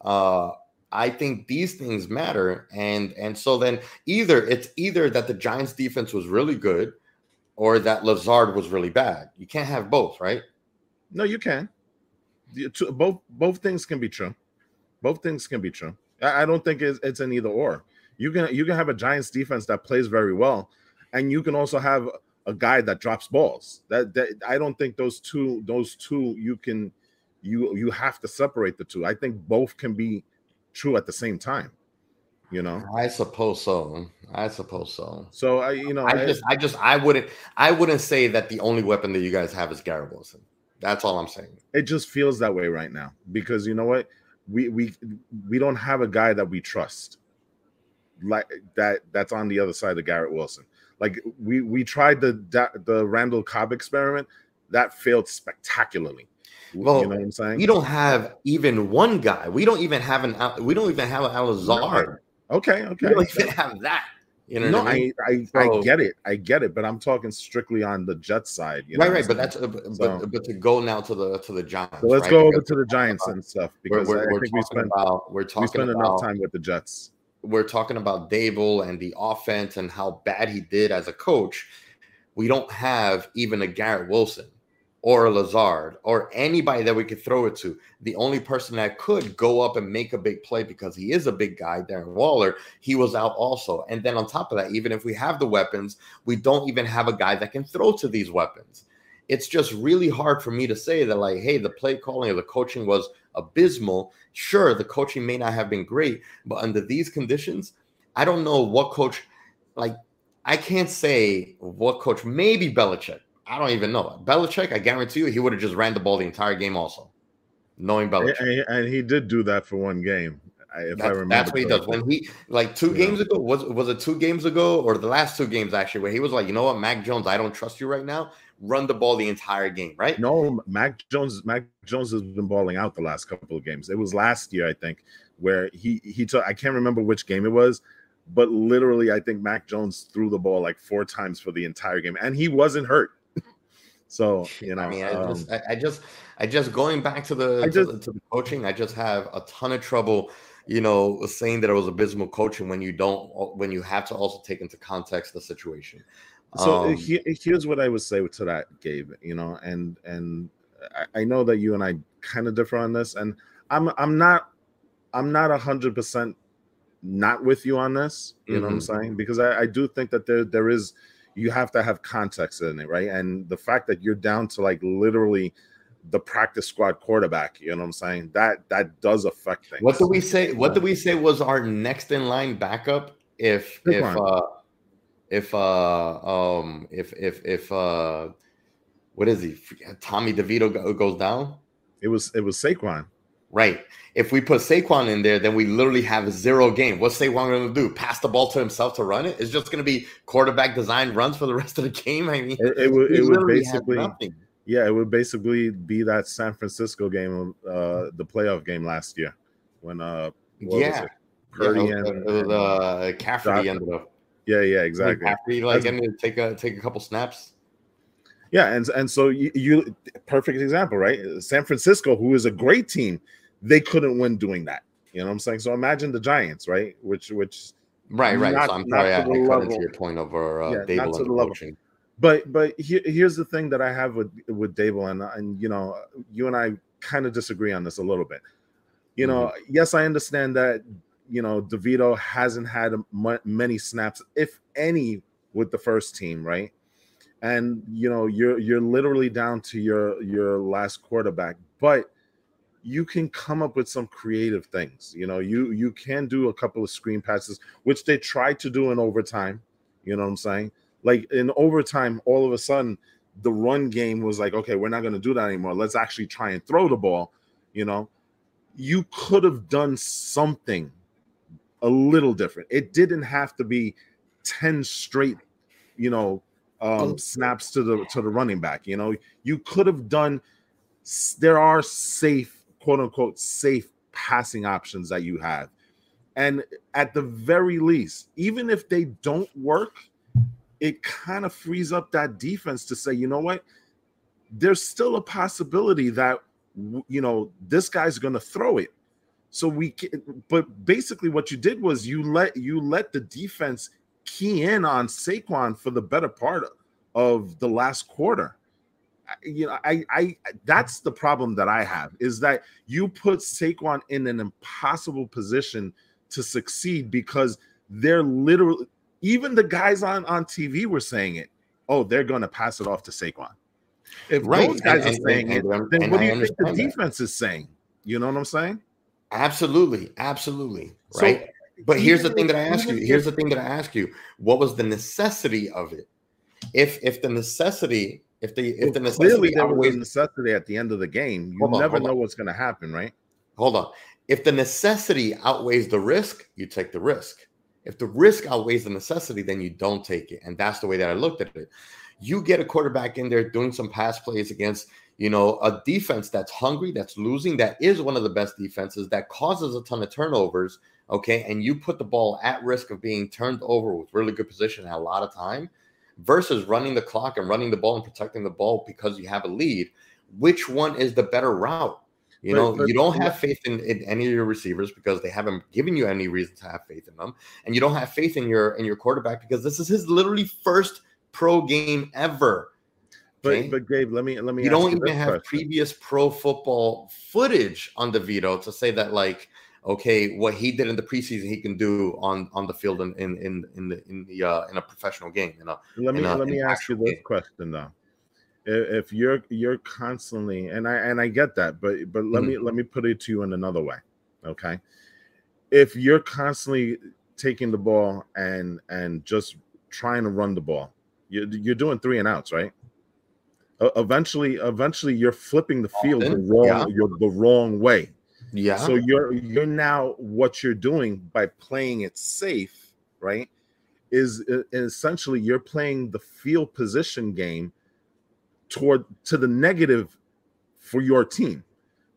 Uh, I think these things matter, and and so then either it's either that the Giants defense was really good or that Lazard was really bad. You can't have both, right? No, you can. Both both things can be true. Both things can be true. I I don't think it's, it's an either or. You can you can have a Giants defense that plays very well, and you can also have a guy that drops balls. That, that I don't think those two those two you can you you have to separate the two. I think both can be true at the same time. You know. I suppose so. I suppose so. So I you know I just, I just, I wouldn't, I wouldn't say that the only weapon that you guys have is Garrett Wilson. That's all I'm saying. it just feels that way right now because you know what we we we don't have a guy that we trust like that that's on the other side of Garrett Wilson. Like we we tried the the Randall Cobb experiment that failed spectacularly. Well, you know what I'm saying? We don't have even one guy. We don't even have an. We don't even have an Alazard. Okay, okay. We don't even have that. You know No, I mean? I I, So- I get it, I get it, but I'm talking strictly on the Jets side. You know right, right. But that's uh, but, So- but to go now to the to the Giants. so let's right? go over to the Giants and stuff because we're, I we're think we spent about we're we talking spent about enough time with the Jets. we're talking about Daboll and the offense and how bad he did as a coach. We don't have even a Garrett Wilson or Lazard or anybody that we could throw it to. The only person that could go up and make a big play because he is a big guy, Darren Waller, he was out also. And then on top of that, even if we have the weapons, we don't even have a guy that can throw to these weapons. It's just really hard for me to say that, like, hey, the play calling or the coaching was abysmal. Sure, the coaching may not have been great, but under these conditions, I don't know what coach, like, I can't say what coach, maybe Belichick. I don't even know. Belichick, I guarantee you, he would have just ran the ball the entire game also, knowing Belichick. and- and he did do that for one game. I- If I remember, that's what he does. When he like two Yeah. games ago, was was it two games ago or the last two games actually, where he was like, you know what, Mac Jones, I don't trust you right now. Run the ball the entire game, right? No, Mac Jones. Mac Jones has been balling out the last couple of games. It was last year, I think, where he he took. I can't remember which game it was, but literally, I think Mac Jones threw the ball like four times for the entire game, and he wasn't hurt. So you know, I mean, I um, just, I, I just, I just going back to the, to, just- the to the coaching. I just have a ton of trouble, you know, saying that it was abysmal coaching when you don't, when you have to also take into context the situation. so Um, he, here's what I would say to that, Gabe. You know, and and I, I know that you and I kind of differ on this, and I'm I'm not I'm not a hundred percent not with you on this. You know what I'm saying? Because I, I do think that there there is you have to have context in it, right? And the fact that you're down to like literally the practice squad quarterback, you know what I'm saying? That that does affect things. What do we say? What do we say was our next in line backup if if uh if uh um if if if uh what is he? Tommy DeVito goes down, It was it was Saquon. Right? If we put Saquon in there, then we literally have zero game. What's Saquon going to do? Pass the ball to himself to run it? It's just going to be quarterback design runs for the rest of the game. I mean, It, it would it would basically yeah, it would basically be that San Francisco game, uh the playoff game last year when uh Yeah. it? Yeah, Purdy it and, was, uh, Cafferty Josh- ended up yeah, yeah, exactly. Cafferty like ended up take a take a couple snaps. Yeah, and and so you, you perfect example, right? San Francisco, who is a great team, they couldn't win doing that. You know what I'm saying? So imagine the Giants, right? Which which Right, right. Not- so I'm sorry, I, I to cut into your point over uh, Yeah, not Daboll to and the level. but but here, here's the thing that I have with with Daboll and and you know you and I kind of disagree on this a little bit. You know, yes, I understand that you know DeVito hasn't had many snaps, if any, with the first team, right? And you know you're you're literally down to your your last quarterback, but you can come up with some creative things. You know, you you can do a couple of screen passes, which they tried to do in overtime. You know what I'm saying? Like in overtime, all of a sudden, the run game was like, okay, we're not going to do that anymore. Let's actually try and throw the ball. You know, you could have done something a little different. It didn't have to be 10 straight, you know, um, snaps to the to the running back. You know, you could have done there are safe, quote unquote, safe passing options that you have. And at the very least, even if they don't work, it kind of frees up that defense to say, you know what? There's still a possibility that you know this guy's going to throw it. So we can, but basically what you did was you let you let the defense key in on Saquon for the better part of the last quarter. You know, I, I, that's the problem that I have is that you put Saquon in an impossible position to succeed because they're literally, even the guys on on TV were saying it. Oh, they're going to pass it off to Saquon. If Right, those guys and- are saying and- it, then what do you think the defense is saying? You know what I'm saying? Absolutely, absolutely. So, Right. but here's the thing that I ask you. Here's the thing that I ask you. What was the necessity of it? If if the necessity, if the if the Well, clearly necessity there was a necessity at the end of the game. You on, never hold on. know what's going to happen, right? hold on. If the necessity outweighs the risk, you take the risk. If the risk outweighs the necessity, then you don't take it. And that's the way that I looked at it. You get a quarterback in there doing some pass plays against, you know, a defense that's hungry, that's losing, that is one of the best defenses, that causes a ton of turnovers. Okay. And you put the ball at risk of being turned over with really good position and a lot of time versus running the clock and running the ball and protecting the ball because you have a lead. Which one is the better route? You know, you don't have faith in, in any of your receivers because they haven't given you any reason to have faith in them, and you don't have faith in your in your quarterback because this is his literally first pro game ever. But Okay? but Gabe, let me let me. you don't this even have question. previous pro football footage on DeVito to say that like okay what he did in the preseason he can do on on the field in in in, in the in the uh, in a professional game you know Let me a- let me ask you this game. question though. If you're you're constantly and I and I get that, but but let me Mm-hmm. let me put it to you in another way. Okay. If you're constantly taking the ball and and just trying to run the ball, you're you're doing three and outs, right? Eventually, eventually, you're flipping the field the wrong yeah. you're the wrong way. Yeah So you're you're now what you're doing by playing it safe, right? Is uh, essentially you're playing the field position game toward to the negative for your team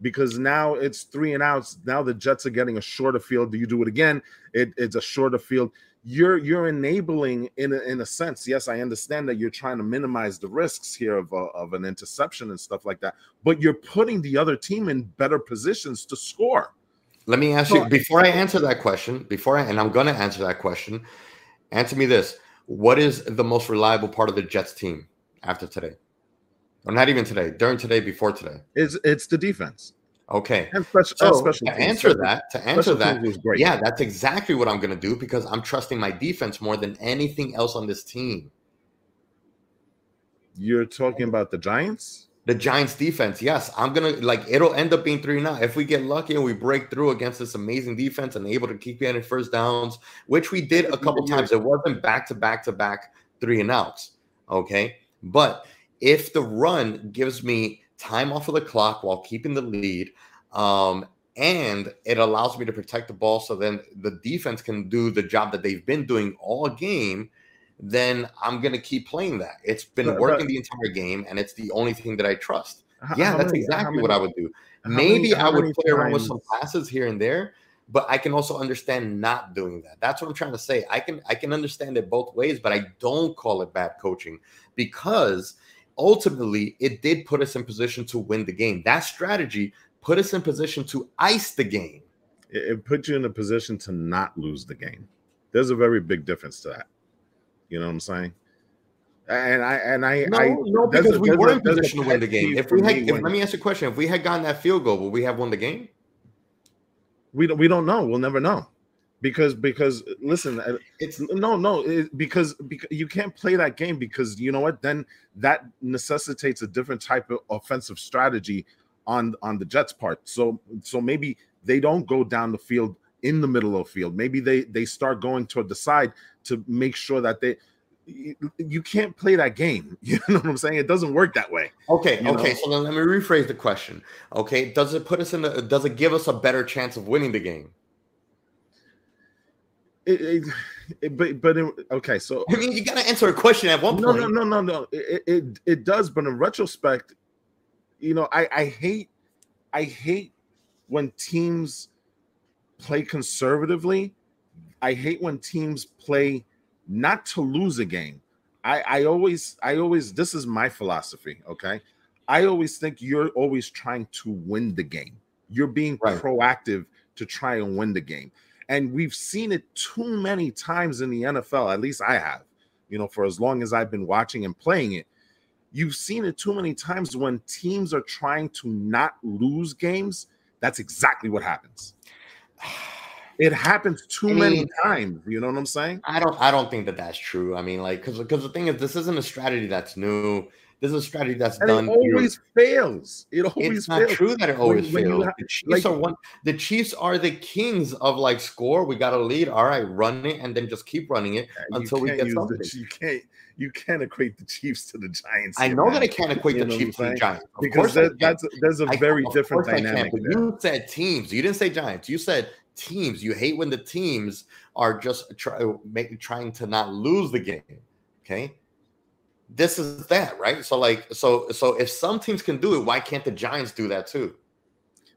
because now it's three and outs. Now the Jets are getting a shorter field. Do you do it again? It, it's a shorter field. You're you're enabling in a, in a sense. Yes, I understand that you're trying to minimize the risks here of a, of an interception and stuff like that. But you're putting the other team in better positions to score. Let me ask So- you before I answer that question, before I and I'm going to answer that question, answer me this. What is the most reliable part of the Jets team after today? Or not even today, during today, before today. It's it's the defense Okay. and special, So special to answer that, to answer special that, great. yeah, that's exactly what I'm going to do because I'm trusting my defense more than anything else on this team. You're talking about the Giants. The Giants defense, yes, I'm gonna like it'll end up being three now. If we get lucky and we break through against this amazing defense and able to keep getting first downs, which we did a couple times. It wasn't back to back to back three and outs. Okay. But if the run gives me time off of the clock while keeping the lead, um, and it allows me to protect the ball so then the defense can do the job that they've been doing all game, then I'm gonna keep playing that. It's been But- working but- the entire game, and it's the only thing that I trust. How- Yeah, how that's many- exactly what I would do. Maybe many- I would many play around with some times- passes here and there, but I can also understand not doing that. That's what I'm trying to say. I can I can understand it both ways, but I don't call it bad coaching because ultimately it did put us in position to win the game. That strategy put us in position to ice the game. It, it put you in a position to not lose the game. There's a very big difference to that. You know what I'm saying? And I and I No, I, no, because we were in position to win the game. If we had, if, let me ask you a question: If we had gotten that field goal, would we have won the game? we don't we don't know. We'll never know. Because because listen, uh, It's no no it, because because you can't play that game because you know what then that necessitates a different type of offensive strategy on on the Jets part. So so maybe they don't go down the field in the middle of the field. Maybe they they start going toward the side to make sure that they you, you can't play that game. You know what I'm saying? It doesn't work that way. Okay, okay. know? So then let me rephrase the question. Okay, does it put us in the? Does it give us a better chance of winning the game? It, it, it- but but it, okay, so I mean, you got to answer a question at one no point. no no no. No it, it it does but in retrospect you know i i hate i hate when teams play conservatively. I hate when teams play not to lose a game. I i always i always this is my philosophy okay? I always think you're always trying to win the game. You're being Right. proactive to try and win the game and we've seen it too many times in the nfl at least i have you know, for as long as I've been watching and playing it, you've seen it too many times when teams are trying to not lose games. That's exactly what happens. It happens too I many times. You know what I'm saying? I don't I don't think that that's true. I mean, like, because because the thing is, this isn't a strategy that's new. This is a strategy that's And done. it through- always fails. It always it's not fails. true that it always when fails. have- the Chiefs like- are one. The Chiefs are the kings of like score. We got a lead. All right, run it, and then just keep running it until we get something. the, you can't you can't equate the Chiefs to the Giants. I know that I can't equate You the Chiefs to the? Giants of because that, that's there's a I- very different course I can, dynamic. you said teams. You didn't say Giants. You said teams. You hate when the teams are just try, make, trying to not lose the game. Okay. This is that, right? So, like, so, so if some teams can do it, why can't the Giants do that too?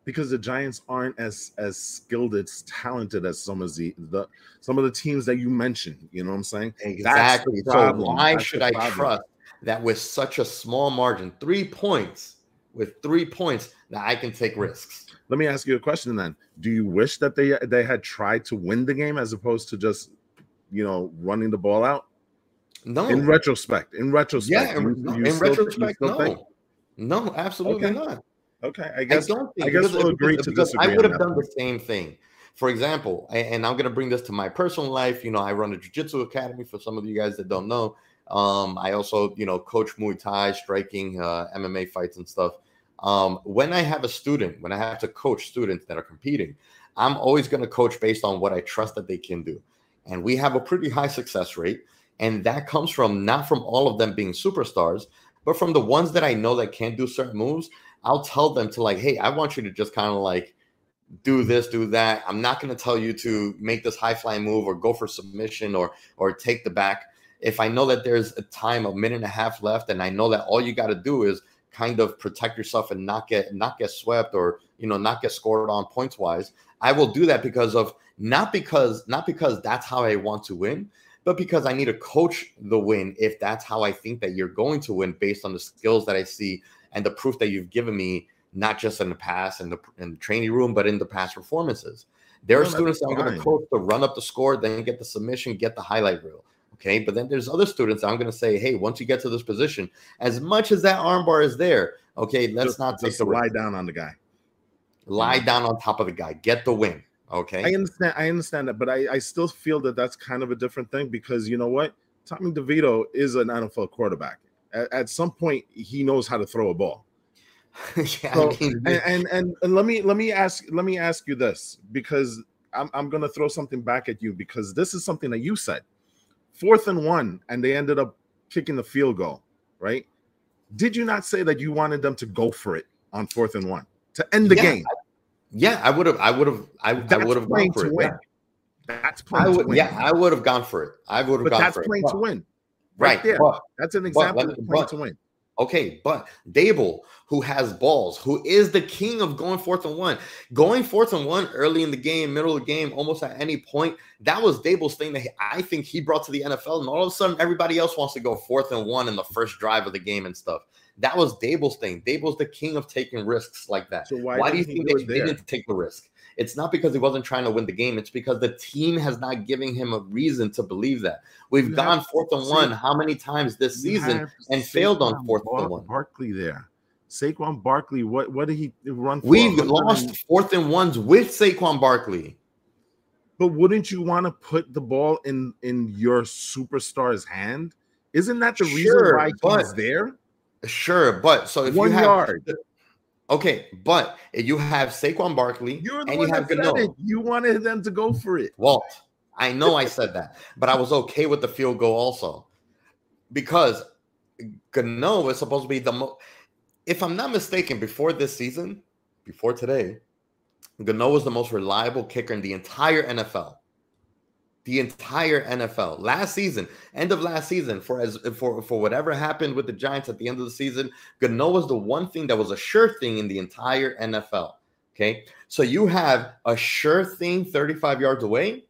because the Giants aren't as as skilled, as talented as some of the, the some of the teams that you mentioned. You know what I'm saying? Exactly. So why That's should I trust that with such a small margin, three points, with three points, that I can take risks? Let me ask you a question then. Do you wish that they they had tried to win the game as opposed to just you know running the ball out? No. In retrospect, in retrospect, yeah, in, you- no, you in still- retrospect, no. think- No, absolutely Okay. not. Okay, I I guess don't think I guess because- we'll agree because- to because disagree I would have done the same thing. For example, and I'm going to bring this to my personal life. You know, I run a jiu-jitsu academy for some of you guys that don't know. Um, I also, you know, coach Muay Thai, striking, uh, MMA fights and stuff. Um, when I have a student, when I have to coach students that are competing, I'm always going to coach based on what I trust that they can do. And we have a pretty high success rate. And that comes from not from all of them being superstars, but from the ones that I know that can't do certain moves. I'll tell them to like, hey, I want you to just kind of like do this, do that. I'm not going to tell you to make this high flying move or go for submission or or take the back. If I know that there's a time, a minute and a half left, and I know that all you got to do is kind of protect yourself and not get not get swept or you know not get scored on points wise, I will do that because of not because not because that's how I want to win, but because I need to coach the win if that's how I think that you're going to win based on the skills that I see and the proof that you've given me, not just in the past and the in the training room, but in the past performances. There are No, students that I'm going to coach to run up the score, then get the submission, get the highlight reel. Okay. But then there's other students that I'm going to say, hey, once you get to this position, as much as that armbar is there, okay, let's just, not take just the lie down on the guy. lie down on top of the guy, get the win. Okay. I understand. I understand that, but I, I still feel that that's kind of a different thing because you know what? Tommy DeVito is an NFL quarterback. At, at some point, he knows how to throw a ball. yeah, So, I mean, And, and and and let me let me ask let me ask you this because I'm I'm gonna throw something back at you because this is something that you said. Fourth and one, and they ended up kicking the field goal, right? Did you not say that you wanted them to go for it on fourth and one to end the Yeah, game? Yeah, I would have, I would have, I, I would have gone for to it. win. That's I playing to would, win. yeah, I would have gone for it. I would have gone that's for it. playing But- to win. Right, right? there. but- That's an example let of playing but- to win. Okay, but Daboll, who has balls, who is the king of going fourth and one, going fourth and one early in the game, middle of the game, almost at any point, that was Daboll's thing that he- I think he brought to the NFL. And all of a sudden, everybody else wants to go fourth and one in the first drive of the game and stuff. That was Daboll's thing. Daboll's the king of taking risks like that. So why, Why, do you think do that it he there? didn't take the risk? It's not because he wasn't trying to win the game. It's because the team has not given him a reason to believe that. We've You gone fourth and one how many times this season? and failed on Saquon fourth and one. Barkley there. Saquon Barkley, what what did he run for? We've 100 lost fourth and ones with Saquon Barkley. But wouldn't you want to put the ball in in your superstar's hand? Isn't that the reason why he's there? Sure, but so if One you have yard. okay, but if you have Saquon Barkley You're the and one you have that said it. You wanted them to go for it. Walt, I know I said that, but I was okay with the field goal also because Gano is supposed to be the most. If I'm not mistaken, before this season, before today, Gano was the most reliable kicker in the entire NFL. The entire NFL last season, end of last season, for as for for whatever happened with the Giants at the end of the season, Gano was the one thing that was a sure thing in the entire NFL. Okay, so you have a sure thing 35 yards away,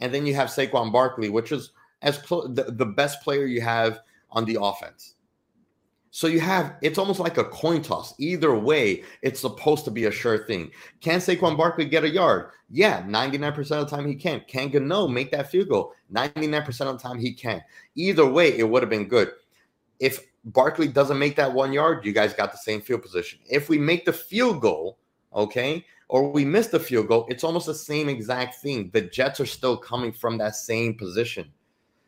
and then you have Saquon Barkley, which is as close the, the best player you have on the offense. So you have it's almost like a coin toss. Either way, it's supposed to be a sure thing. Can Saquon Barkley get a yard? Yeah, 99% of the time he can. Can Gano make that field goal? 99% of the time he can. Either way, it would have been good. If Barkley doesn't make that one yard, you guys got the same field position. If we make the field goal, okay, or we miss the field goal, it's almost the same exact thing. The Jets are still coming from that same position.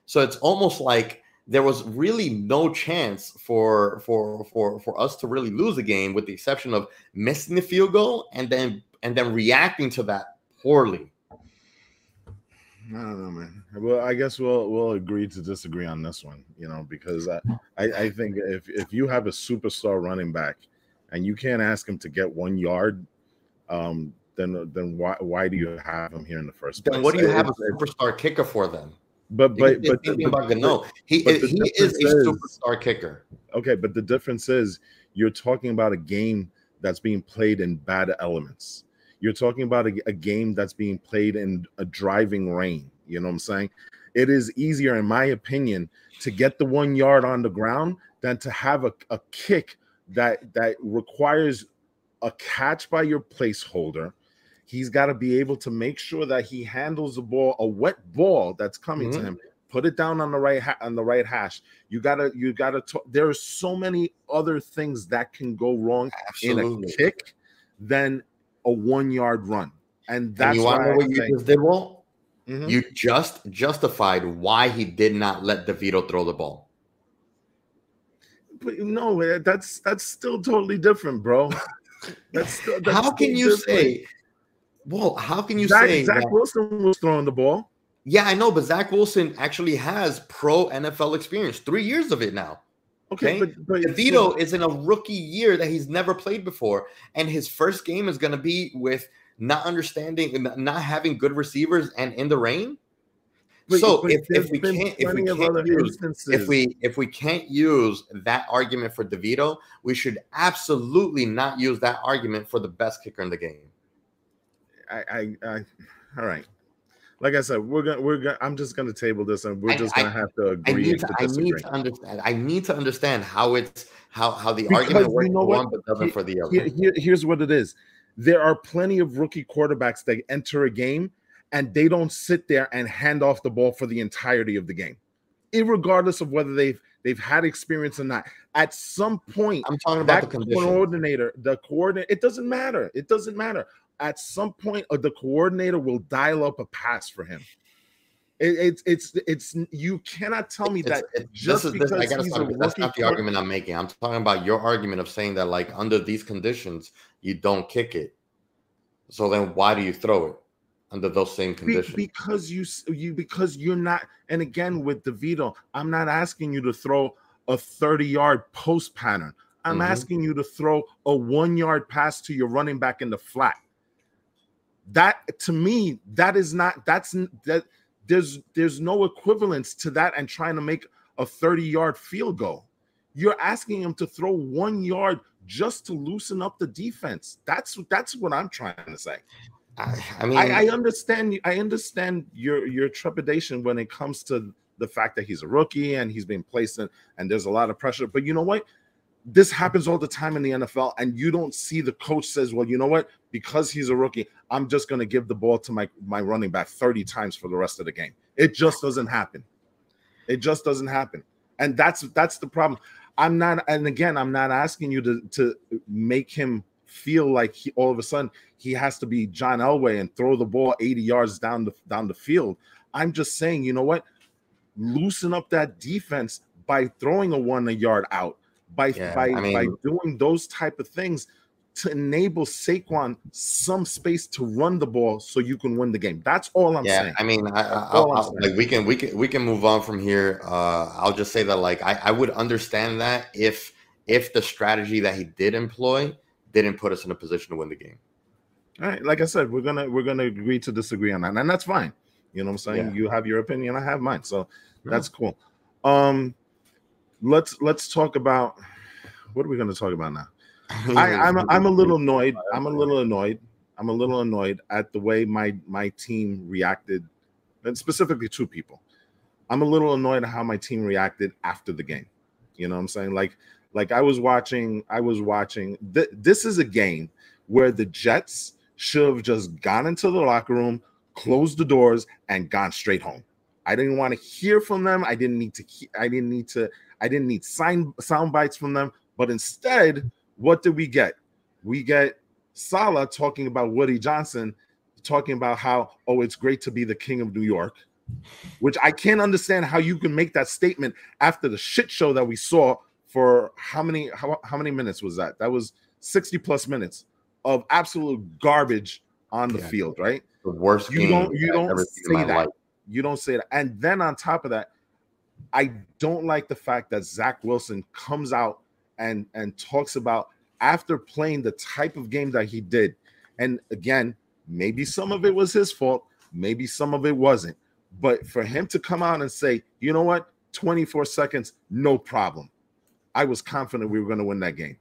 So it's almost like there was really no chance for for for for us to really lose the game with the exception of missing the field goal and then and then reacting to that poorly. I don't know, man. Well, I guess we'll we'll agree to disagree on this one, you know, because I, I, I think if if you have a superstar running back and you can't ask him to get one yard, um, then then why why do you have him here in the first place? Then what do you have a superstar kicker for then? But but but, but, but, but no, he but he is a superstar kicker. Okay, but the difference is you're talking about a game that's being played in bad elements. You're talking about a, a, game that's being played in a driving rain. You know what I'm saying? It is easier, in my opinion, to get the one yard on the ground than to have a, a kick that that requires a catch by your placeholder. He's got to be able to make sure that he handles the ball, a wet ball that's coming mm-hmm. to him. Put it down on the right ha- on the right hash. You gotta, you gotta. T- there are so many other things that can go wrong Absolutely. in a kick than a one yard run. And that's and you want to know what you just did, Well, Mm-hmm. You just justified why he did not let DeVito throw the ball. But no, that's that's still totally different, bro. That's, still, that's how can you different. say? Well, how can you Zach, say Zach that, Wilson was throwing the ball? Yeah, I know, but Zach Wilson actually has pro NFL experience, three years of it now. Okay, okay? but, but DeVito is in a rookie year that he's never played before, and his first game is going to be with not understanding, not having good receivers, and in the rain. But, so but if, if we can't, if we can't use, if we if we can't use that argument for DeVito, we should absolutely not use that argument for the best kicker in the game. I, I, I all right like I said, we're gonna we're gonna I'm just gonna table this and we're just gonna have to agree. I need to, I need to understand. I need to understand how it's how how the because argument works you know for one but doesn't for the other. Here, here, here's what it is. There are plenty of rookie quarterbacks that enter a game and they don't sit there and hand off the ball for the entirety of the game, regardless of whether they've they've had experience or not. At some point, I'm talking about the coordinator, the coordinator. It doesn't matter. It doesn't matter at some point uh, the coordinator will dial up a pass for him. It, it's it's it's you cannot tell me it's, that it's, just is, because this, I gotta he's stop, a that's not the argument I'm making. I'm talking about your argument of saying that like under these conditions you don't kick it. So then why do you throw it under those same conditions? Be, because you you because you're not. And again with DeVito, I'm not asking you to throw a 30 yard post pattern. I'm mm-hmm. asking you to throw a one yard pass to your running back in the flat that to me that is not that's that there's there's no equivalence to that and trying to make a 30 yard field goal. You're asking him to throw one yard just to loosen up the defense. That's that's what i'm trying to say. I, I mean I, I understand i understand your your trepidation when it comes to the fact that he's a rookie and he's being placed in and there's a lot of pressure but you know what this happens all the time in the NFL, and you don't see the coach says, "Well, you know what? Because he's a rookie, I'm just going to give the ball to my my running back 30 times for the rest of the game." It just doesn't happen. It just doesn't happen, and that's that's the problem. I'm not, and again, I'm not asking you to to make him feel like he all of a sudden he has to be John Elway and throw the ball 80 yards down the down the field. I'm just saying, you know what? Loosen up that defense by throwing a one a yard out by yeah, by I mean, by doing those type of things to enable Saquon some space to run the ball so you can win the game. That's all I'm yeah, saying. I mean, I, I, like we can we can we can move on from here. Uh, I'll just say that like I, I would understand that if if the strategy that he did employ didn't put us in a position to win the game. All right, like I said, we're gonna we're gonna agree to disagree on that, and that's fine. You know what I'm saying? Yeah. You have your opinion, I have mine, so that's cool. Um, let's let's talk about what are we going to talk about now? I, I'm a, I'm a little annoyed. I'm a little annoyed. I'm a little annoyed at the way my my team reacted, and specifically two people. I'm a little annoyed at how my team reacted after the game. You know what I'm saying? Like like I was watching. I was watching. Th- this is a game where the Jets should have just gone into the locker room, closed the doors, and gone straight home. I didn't want to hear from them. I didn't need to. I didn't need to. I didn't need sign sound bites from them. But instead, what did we get? We get Saleh talking about Woody Johnson, talking about how, oh, it's great to be the king of New York, which I can't understand how you can make that statement after the shit show that we saw for how many how, how many minutes was that? That was 60 plus minutes of absolute garbage on the Yeah. field, right? The worst You game don't you don't ever say that. life. You don't say that. And then on top of that, I don't like the fact that Zach Wilson comes out and and talks about after playing the type of game that he did. And again, maybe some of it was his fault, maybe some of it wasn't. But for him to come out and say, you know what, 24 seconds, no problem. I was confident we were going to win that game.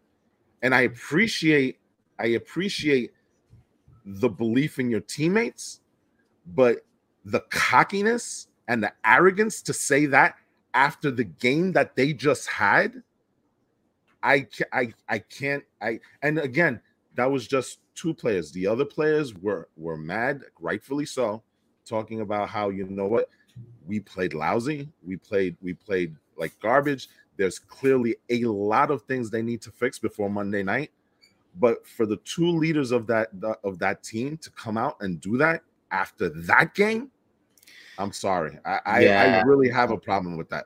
And I appreciate, I appreciate the belief in your teammates, but the cockiness and the arrogance to say that after the game that they just had, I I I can't I and again that was just two players. The other players were were mad, rightfully so, talking about how you know what we played lousy, we played we played like garbage. There's clearly a lot of things they need to fix before Monday night. But for the two leaders of that of that team to come out and do that after that game, I'm sorry. I I, I really have a problem with that.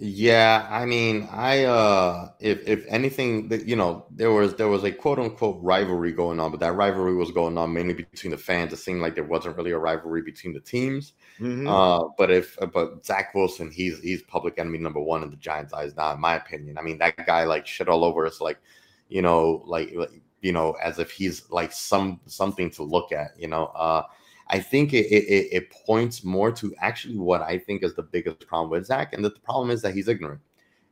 Yeah, I mean, I uh if if anything, that you know, there was there was a quote unquote rivalry going on, but that rivalry was going on mainly between the fans. It seemed like there wasn't really a rivalry between the teams. Mhm. Uh, but if but Zach Wilson, he's he's public enemy number one in the Giants' eyes now, in my opinion. I mean, that guy like shit all over us, like you know, like, like you know, as if he's like some something to look at, you know. Uh, I think it, it it- it points more to actually what I think is the biggest problem with Zach, and that the problem is that he's ignorant.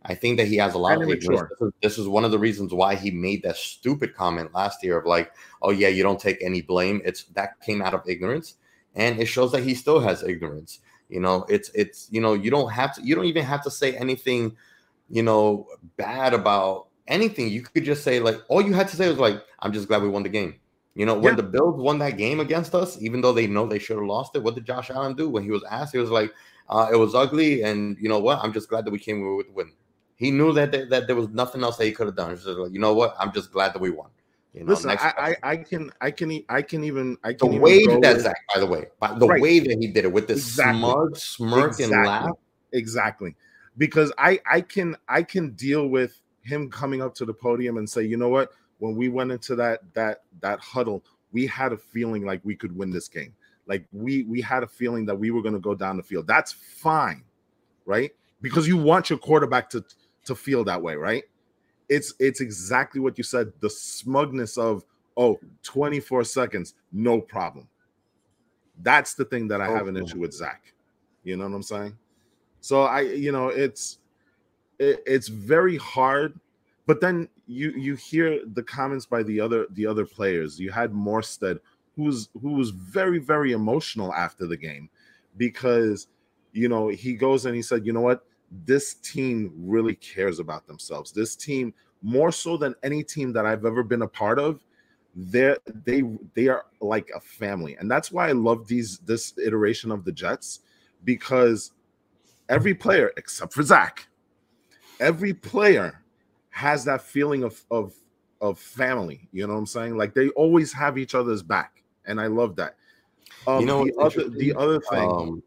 I think that he has a lot of ignorance. This is, this is one of the reasons why he made that stupid comment last year of like, "Oh yeah, you don't take any blame." It's that came out of ignorance, and it shows that he still has ignorance. You know, it's it's you know you don't have to you don't even have to say anything, you know, bad about anything. You could just say like all you had to say was like, "I'm just glad we won the game." You know, when Yeah. the Bills won that game against us, even though they know they should have lost it, what did Josh Allen do when he was asked? He was like, uh, "It was ugly, and you know what? I'm just glad that we came away with the win." He knew that there, that there was nothing else that he could have done. He's just like, you know what? I'm just glad that we won. You know, Listen, next I, I I can I can I can even I the can even way that with- Zach, by the way, by the Right. way that he did it with this Exactly. smug smirk and laugh. exactly because I I can I can deal with him coming up to the podium and say, you know what, when we went into that that that huddle, we had a feeling like we could win this game. Like we we had a feeling that we were going to go down the field. That's fine, right? Because you want your quarterback to to feel that way, right? It's it's exactly what you said. The smugness of oh 24 seconds, no problem. That's the thing that I have an issue with Zach. You know what I'm saying? So I, you know, it's it, it's very hard. But then you you hear the comments by the other the other players. You had Morstead, who's who was very very emotional after the game, because you know he goes and he said, you know what, this team really cares about themselves. This team more so than any team that I've ever been a part of. They're they they are like a family, and that's why I love these this iteration of the Jets because every player except for Zach, every player has that feeling of of of family. You know what I'm saying? Like they always have each other's back, and I love that. Um, You know the other the other thing, Um,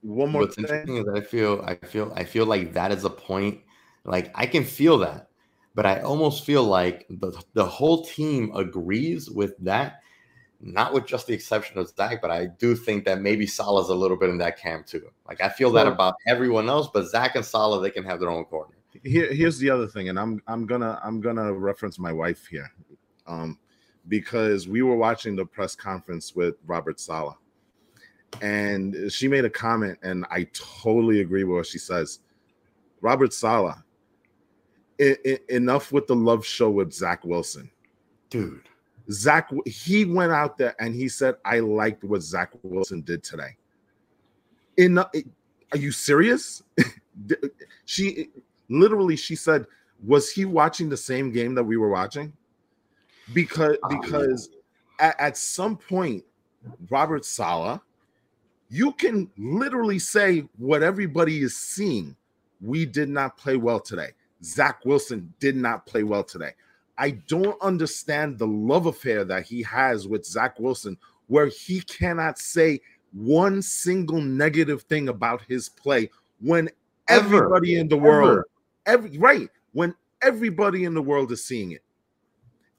one more what's thing. interesting is I feel I feel I feel like that is a point. Like I can feel that, but I almost feel like the the whole team agrees with that. Not with just the exception of Zach, but I do think that maybe Saleh's a little bit in that camp too. Like I feel that about everyone else, but Zach and Saleh they can have their own corner. Here, here's the other thing, and I'm I'm gonna I'm gonna reference my wife here, um, because we were watching the press conference with Robert Saleh, and she made a comment, and I totally agree with what she says. Robert Saleh, enough with the love show with Zach Wilson. Dude, Zach, he went out there and he said, "I liked what Zach Wilson did today." In, are you serious? she literally she said, "Was he watching the same game that we were watching?" Because Oh, because at, at some point, Robert Saleh, you can literally say what everybody is seeing we did not play well today. Zach Wilson did not play well today. I don't understand the love affair that he has with Zach Wilson, where he cannot say one single negative thing about his play when Ever. everybody in the world, Ever. Every right, when everybody in the world is seeing it.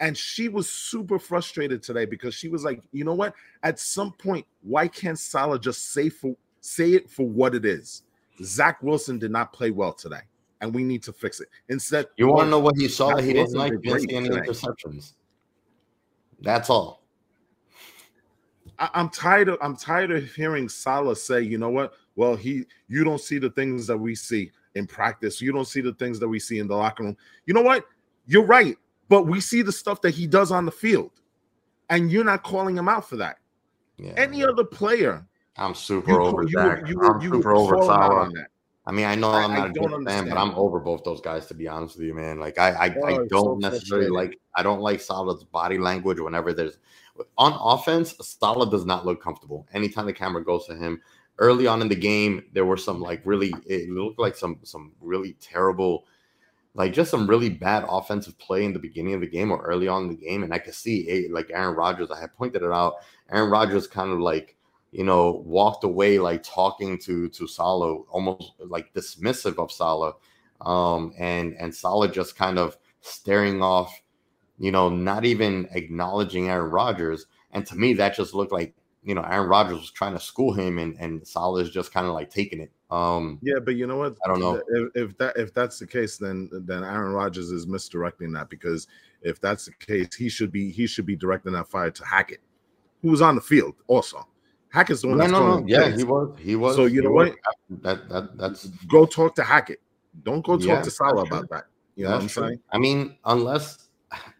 And she was super frustrated today because she was like, you know what? At some point, why can't Saleh just say for say it for what it is? Zach Wilson did not play well today, and we need to fix it. Instead, You want to oh, know what he saw Zach he didn't like? Didn't see any interceptions. That's all. I, I'm tired of I'm tired of hearing Saleh say, you know what? Well, he you don't see the things that we see in practice. You don't see the things that we see in the locker room. You know what? You're right, but we see the stuff that he does on the field, and you're not calling him out for that. Yeah. Any other player, I'm super you, over you, Zach. you, I'm super over Saleh. on that. I mean, I know I- I'm I not a big fan, understand. but I'm over both those guys to be honest with you, man. Like I, I, Oh, I don't so necessarily like. I don't like Saleh's body language whenever there's on offense. Saleh does not look comfortable anytime the camera goes to him. Early on in the game, there were some like really. It looked like some some really terrible, like just some really bad offensive play in the beginning of the game or early on in the game, and I could see eh, like Aaron Rodgers. I had pointed it out. Aaron Rodgers kind of like you know, walked away like talking to to Saleh, almost like dismissive of Saleh, um, and and Saleh just kind of staring off, you know, not even acknowledging Aaron Rodgers. And to me, that just looked like you know Aaron Rodgers was trying to school him, and and Saleh is just kind of like taking it. Um, Yeah, but you know what? I don't know. If, if that if that's the case, then then Aaron Rodgers is misdirecting that because if that's the case, he should be he should be directing that fire to Hackett, who was on the field also. Hackett's the one no, that's no, no, yeah, plays. he was, he was. So you know was. what? That that that's Go talk to Hackett. Don't go talk Yeah, to Saleh that's true. about that. You know what I'm true. saying? I mean, unless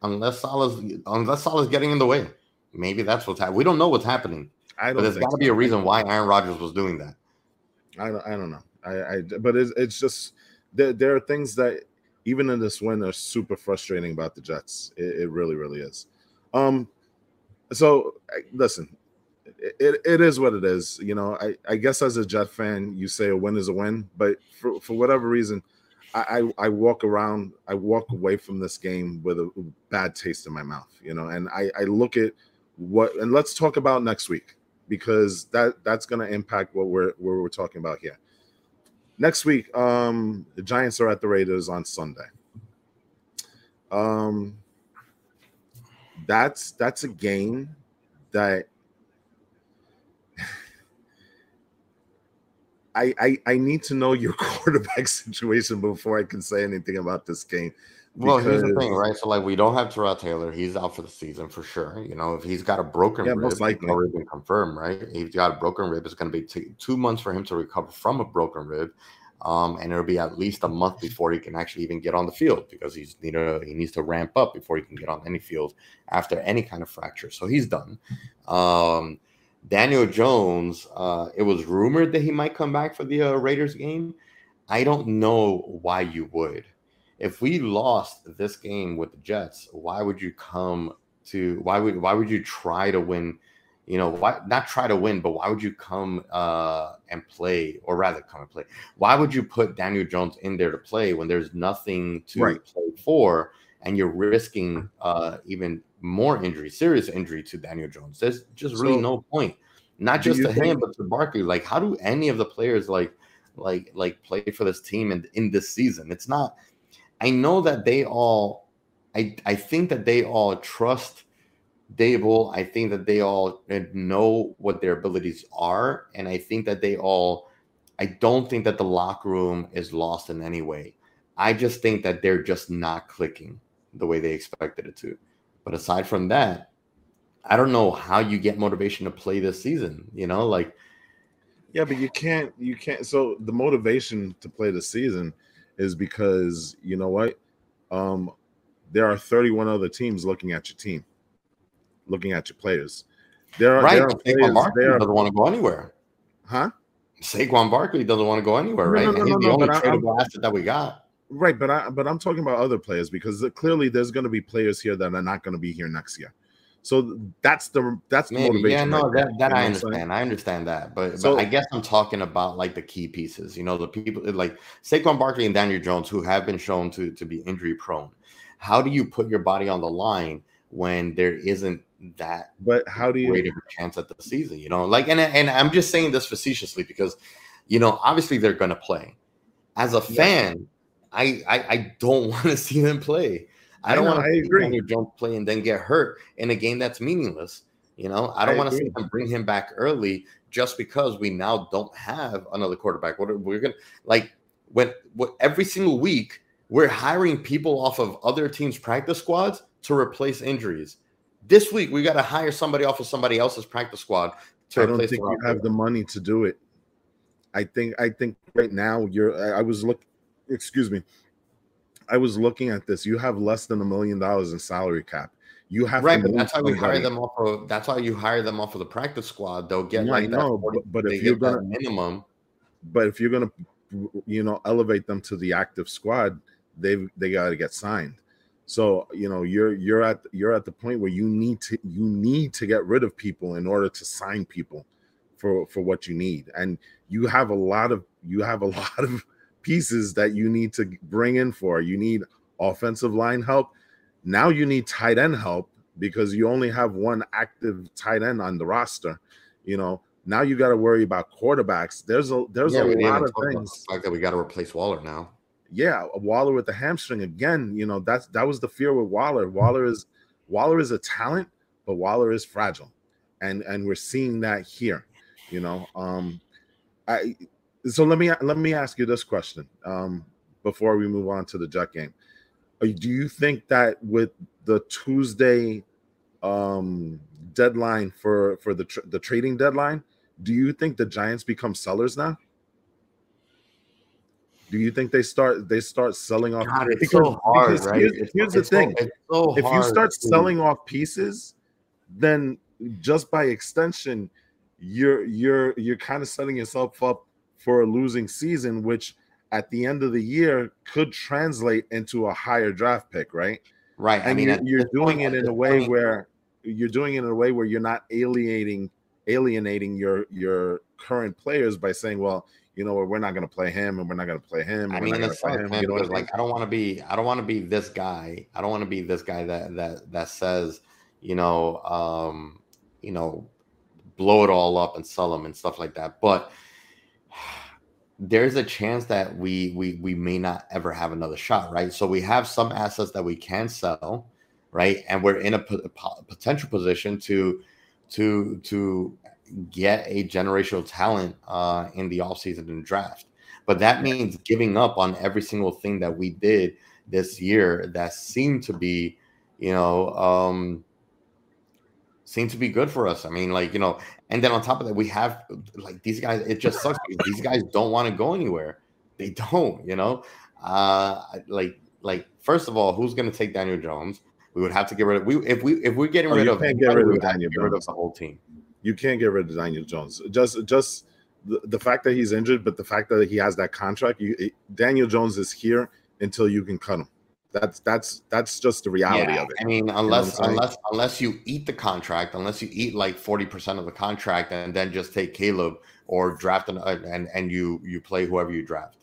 unless Saleh's unless Saleh's getting in the way, maybe that's what's happening. We don't know what's happening, I but don't there's think got to so. be a reason why Aaron Rodgers was doing that. I don't, I don't know. I, I but it's, it's just there, there are things that even in this win are super frustrating about the Jets. It, it really, really is. Um, so listen, it, it, it is what it is. You know, I, I guess as a Jet fan, you say a win is a win, but for, for whatever reason, I, I I walk around, I walk away from this game with a bad taste in my mouth. You know, and I I look at what and let's talk about next week because that that's going to impact what we're what we're talking about here. Next week, um, the Giants are at the Raiders on Sunday. Um, that's that's a game that I, I I need to know your quarterback situation before I can say anything about this game. Well, here's the thing, right? So, like, we don't have Tyrod Taylor. He's out for the season for sure. You know, if he's got a broken Yeah, rib, most it's likely. already been confirmed, right? If he's got a broken rib, it's going to be t- two months for him to recover from a broken rib, um, and it'll be at least a month before he can actually even get on the field because he's need to, he needs to ramp up before he can get on any field after any kind of fracture. So he's done. Um, Daniel Jones, uh, it was rumored that he might come back for the uh, Raiders game. I don't know why you would if we lost this game with the Jets, why would you come to why would why would you try to win? You know, why not try to win, but why would you come uh and play, or rather come and play? Why would you put Daniel Jones in there to play when there's nothing to Right. play for and you're risking uh even more injury, serious injury to Daniel Jones? There's just really So, no point. Not just to him, but to Barkley. Like, how do any of the players like like like play for this team in, in this season? It's not I know that they all, I I think that they all trust Daboll. I think that they all uh, know what their abilities are, and I think that they all. I don't think that the locker room is lost in any way. I just think that they're just not clicking the way they expected it to. But aside from that, I don't know how you get motivation to play this season. You know, like Yeah, but you can't you can't so the motivation to play the season is because you know what? Um there are 31 other teams looking at your team, looking at your players. There are, right? there are Saquon players, Barkley there are- doesn't want to go anywhere. huh? Saquon Barkley doesn't want to go anywhere, No, right? no, no, he's no, the only but I- I'm- tradable asset that we got. Right, but I but I'm talking about other players because clearly there's going to be players here that are not going to be here next year. So that's the that's the motivation. Yeah, no, right that, that you know I what I'm saying? understand. I understand that, but, So- but I guess I'm talking about like the key pieces. You know, the people eh, like Saquon Barkley and Daniel Jones, who have been shown to to be injury prone. How do you put your body on the line when there isn't that But how do great you? of a chance at the season? You know, like and and I'm just saying this facetiously because, you know, obviously they're going to play. As a Yeah. fan, I I, I don't want to see them play. I don't want to see agree. Daniel Jones play and then get hurt in a game that's meaningless. You know, I don't want to see them bring him back early just because we now don't have another quarterback. What are- we're gonna like when what every single week we're hiring people off of other teams' practice squads to replace injuries. This week we got to hire somebody off of somebody else's practice squad to replace. I don't think you have the money to do it. I think I think right now you're. I, I was look. Excuse me. I was looking at this. You have less than a million dollars in salary cap. You have right, to but that's why we hire them off of. That's why you hire them off of the practice squad. They'll get Yeah, like I know, 40 but- but if you're gonna- minimum, But if you're gonna, you know, elevate them to the active squad, they they got to get signed. So you know you're you're at you're at the point where you need to you need to get rid of people in order to sign people for for what you need, and you have a lot of you have a lot of pieces that you need to bring in for. You need offensive line help. Now you need tight end help because you only have one active tight end on the roster. You know now you got to worry about quarterbacks. There's a there's yeah, a lot of things fact that we got to replace Waller now. yeah, Waller with the hamstring again. You know that's that was the fear with Waller. Waller is Waller is a talent, but Waller is fragile, and and we're seeing that here. You know, um, I so let me let me ask you this question um, before we move on to the Jet game. Uh, Do you think that with the Tuesday um, deadline for for the tr- the trading deadline, do you think the Giants become sellers now? Do you think they start they start selling off? God, it's because- so hard, because right? Here's, It's- here's the it's so- thing: so if you start to- selling off pieces, then just by extension, you're you're you're kind of setting yourself up for a losing season, which at the end of the year could translate into a higher draft pick, right? right, I And mean, you're, you're doing point- it in a way point- where you're doing it in a way where you're not alienating alienating your your current players by saying, well, you know what, we're not going to play him, and we're not going to play him. I mean, not it gonna play sucks, him. You know I mean? like I don't want to be, I don't want to be this guy. I don't want to be this guy that that that says, you know, um, you know, blow it all up and sell them and stuff like that. But there's a chance that we we we may not ever have another shot, right? So we have some assets that we can sell, right? And we're in a po- po- potential position to to to get a generational talent uh, in the offseason and draft. But that means giving up on every single thing that we did this year that seemed to be, you know, um, seemed to be good for us. I mean, like, you know, and then on top of that, we have like these guys, it just sucks these guys don't want to go anywhere. They don't, you know. Uh like like first of all, who's gonna take Daniel Jones? We would have to get rid of we if we if we're getting Oh, rid you of can't get rid of Daniel get rid of the whole team. you can't get rid of Daniel Jones. Just just the, the fact that he's injured, but the fact that he has that contract, you Daniel Jones is here until you can cut him. That's that's that's just the reality Yeah, of it. I mean, unless I'm saying? unless unless you eat the contract, unless you eat like forty percent of the contract, and then just take Caleb or draft an, uh, and and you you play whoever you draft.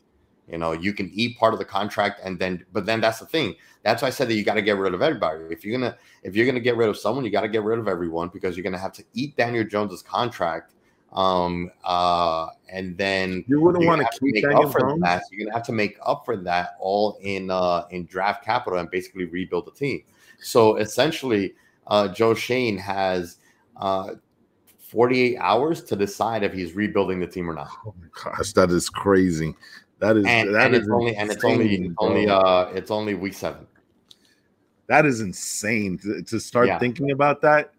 You know, you can eat part of the contract, and then but then that's the thing. That's why I said that you got to get rid of everybody. If you're gonna if you're gonna get rid of someone, you got to get rid of everyone because you're gonna have to eat Daniel Jones's contract. Um, uh, and then You wouldn't want keep make up for that. You're gonna have to make up for that all in uh in draft capital and basically rebuild the team. So essentially, uh, Joe Schoen has uh 48 hours to decide if he's rebuilding the team or not. Oh my gosh, that is crazy. That is And, that and is it's only and it's only only uh it's only week seven. that is insane to, to start Yeah. thinking about that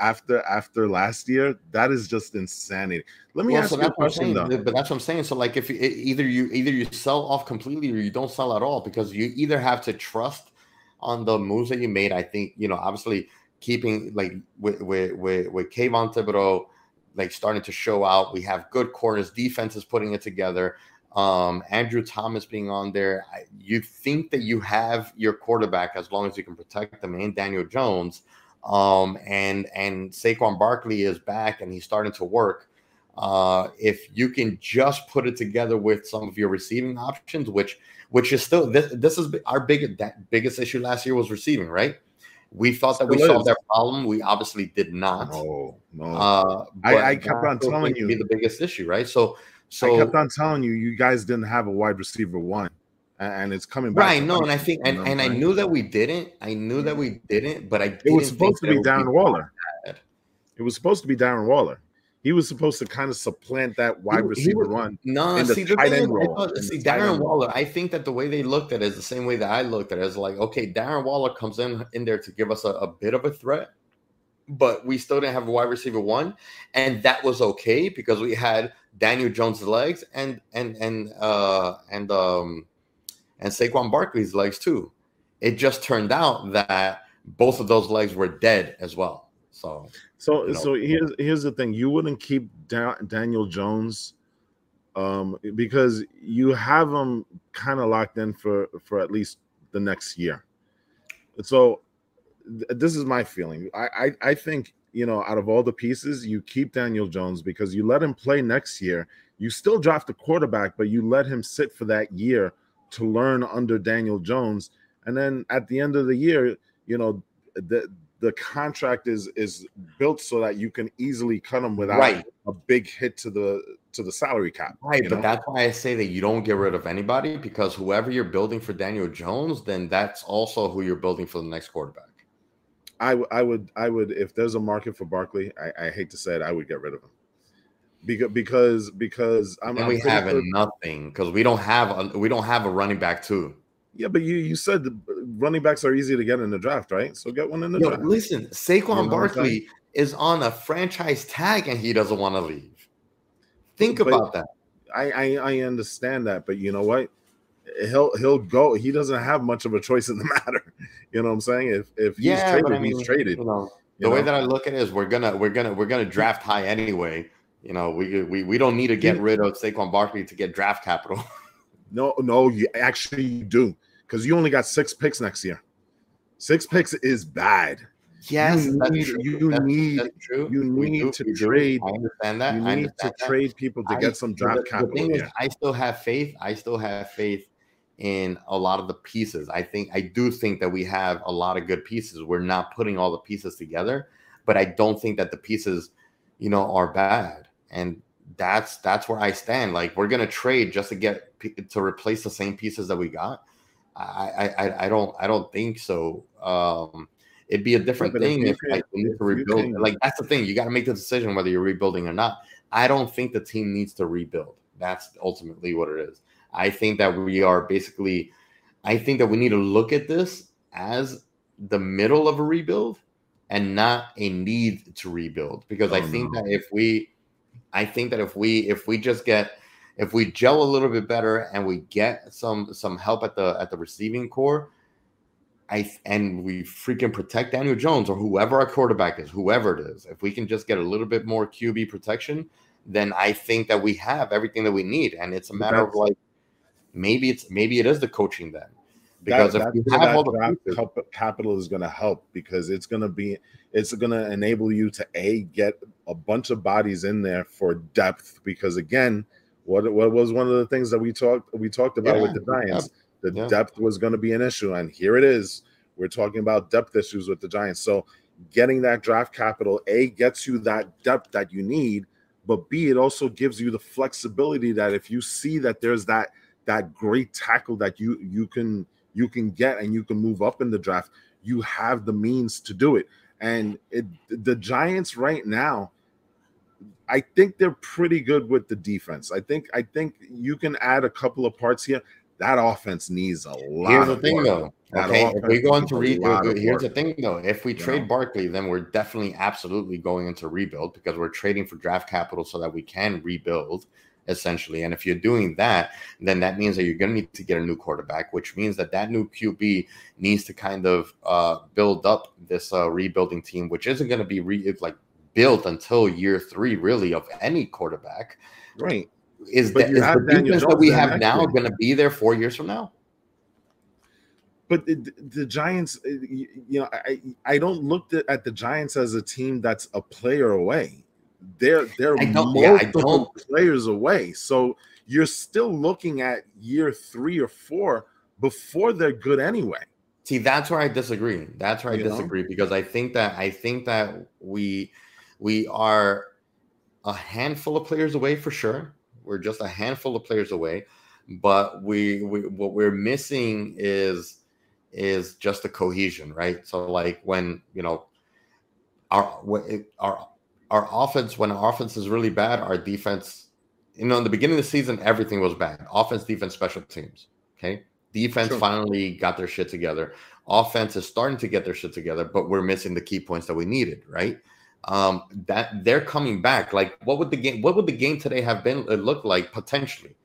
after after last year. That is just insanity. Let me Well, ask so you a that's what I'm question saying. though. But that's what I'm saying. So like if you, either you either you sell off completely or you don't sell at all because you either have to trust on the moves that you made. I think you know obviously keeping like with with with, with Kayvon Thibodeaux like starting to show out. We have good corners. Defense is putting it together. Um, Andrew Thomas being on there. I, you think that you have your quarterback as long as you can protect them and Daniel Jones. Um, and and Saquon Barkley is back and he's starting to work. Uh, if you can just put it together with some of your receiving options, which which is still this this is our big biggest issue last year was receiving, right? We thought that we Still solved is. that problem. We obviously did not. No, no. Uh, I- I kept on telling you. be the biggest issue, right? So, so I kept on telling you, you guys didn't have a wide receiver one, and it's coming back. right, no, and I think, and, and I knew that we didn't. I knew that we didn't, but I it didn't was supposed to be it Darren Waller. bad. It was supposed to be Darren Waller. He was supposed to kind of supplant that wide He- he receiver was- run. No, in the see the tight end I role, thought- see Darren. Waller. I think that the way they looked at it is the same way that I looked at it. Is like, okay, Darren Waller comes in in there to give us a, a bit of a threat, but we still didn't have a wide receiver one, and that was okay because we had Daniel Jones' legs and and and uh and um and Saquon Barkley's legs too. It just turned out that both of those legs were dead as well. So So, you know. so here's here's the thing: you wouldn't keep da- Daniel Jones, um, because you have him kind of locked in for for at least the next year. So, th- this is my feeling. I, I I think you know, out of all the pieces, you keep Daniel Jones because you let him play next year. You still draft a quarterback, but you let him sit for that year to learn under Daniel Jones, and then at the end of the year, you know, the the contract is is built so that you can easily cut him without Right. a big hit to the to the salary cap. Right, but know? that's why I say that you don't get rid of anybody because whoever you're building for Daniel Jones, then that's also who you're building for the next quarterback. I, w- I would I would if there's a market for Barkley, I, I hate to say it, I would get rid of him. Because because because I'm, And I'm we have sure- nothing because we don't have a we don't have a running back too. yeah, but you you said the running backs are easy to get in the draft, right? So get one in the Yo, draft. listen, Saquon Barkley is on a franchise tag and he doesn't want to leave. Think But- about that. I, I I understand that, but you know what? He'll he'll go. He doesn't have much of a choice in the matter. You know what I'm saying? If if he's Yeah, traded, I mean, he's traded. You know, the way that I look at it is we're gonna we're gonna we're gonna draft high anyway. You know, we we, we don't need to get rid of Saquon Barkley to get draft capital. No, no, you actually you do because you only got six picks next year. Six picks is bad. Yes, You need- you That's- need- that's you need do- to trade- I understand that. You I need to that. trade people to I- get some draft the, the capital. thing is. I still have faith. I still have faith in a lot of the pieces. I think I do think that we have a lot of good pieces. We're not putting all the pieces together, but I don't think that the pieces, you know, are bad. And that's that's where I stand. Like we're gonna trade just to get to replace the same pieces that we got. I I I, I don't I don't think so. Um, it'd be a different but thing if, like we need to rebuild. Like that's the thing. You got to make the decision whether you're rebuilding or not. I don't think the team needs to rebuild. That's ultimately what it is. I think that we are basically. I think that we need to look at this as the middle of a rebuild and not a need to rebuild because I Oh, think no. that if we I think that if we if we just get if we gel a little bit better and we get some some help at the at the receiving corps I and we freaking protect Daniel Jones or whoever our quarterback is, whoever it is. If we can just get a little bit more QB protection, then I think that we have everything that we need. And it's a matter of like maybe it's maybe it is the coaching then. Because that, if you have all the draft pieces, capital is going to help because it's going to be it's going to enable you to a get a bunch of bodies in there for depth because again what what was one of the things that we talked we talked about Yeah, with the Giants? The yeah. depth was going to be an issue and here it is. We're talking about depth issues with the Giants. So getting that draft capital a gets you that depth that you need but b it also gives you the flexibility that if you see that there's that that great tackle that you you can you can get and you can move up in the draft you have the means to do it and it, the giants right now i think they're pretty good with the defense i think i think you can add a couple of parts here that offense needs a lot here's the thing work. though. That Okay, if we go into a re- lot of here's the thing though. If we You trade? Barkley, then we're definitely absolutely going into rebuild because we're trading for draft capital so that we can rebuild essentially. And if you're doing that, then that means that you're going to need to get a new quarterback, which means that that new QB needs to kind of uh, build up this uh, rebuilding team, which isn't going to be re- like built until year three, really, of any quarterback. right Is that you the defense that we have now going to be there four years from now? but the, the Giants, uh, you, you know, I I don't look at the Giants as a team that's a player away. They're they're multiple yeah, players away. So you're still looking at year three or four before they're good anyway. See, that's where I disagree. That's where I you disagree know? because I think that I think that we we are a handful of players away for sure. We're just a handful of players away, but we, we what we're missing is is just the cohesion, right? So like when you know our our our offense when our offense is really bad, our defense, you know, in the beginning of the season, everything was bad. Offense, defense, special teams. Okay. Defense sure. finally got their shit together. Offense is starting to get their shit together, but we're missing the key points that we needed, right? Um, that they're coming back. Like, what would the game? What would the game today have been? It looked like potentially,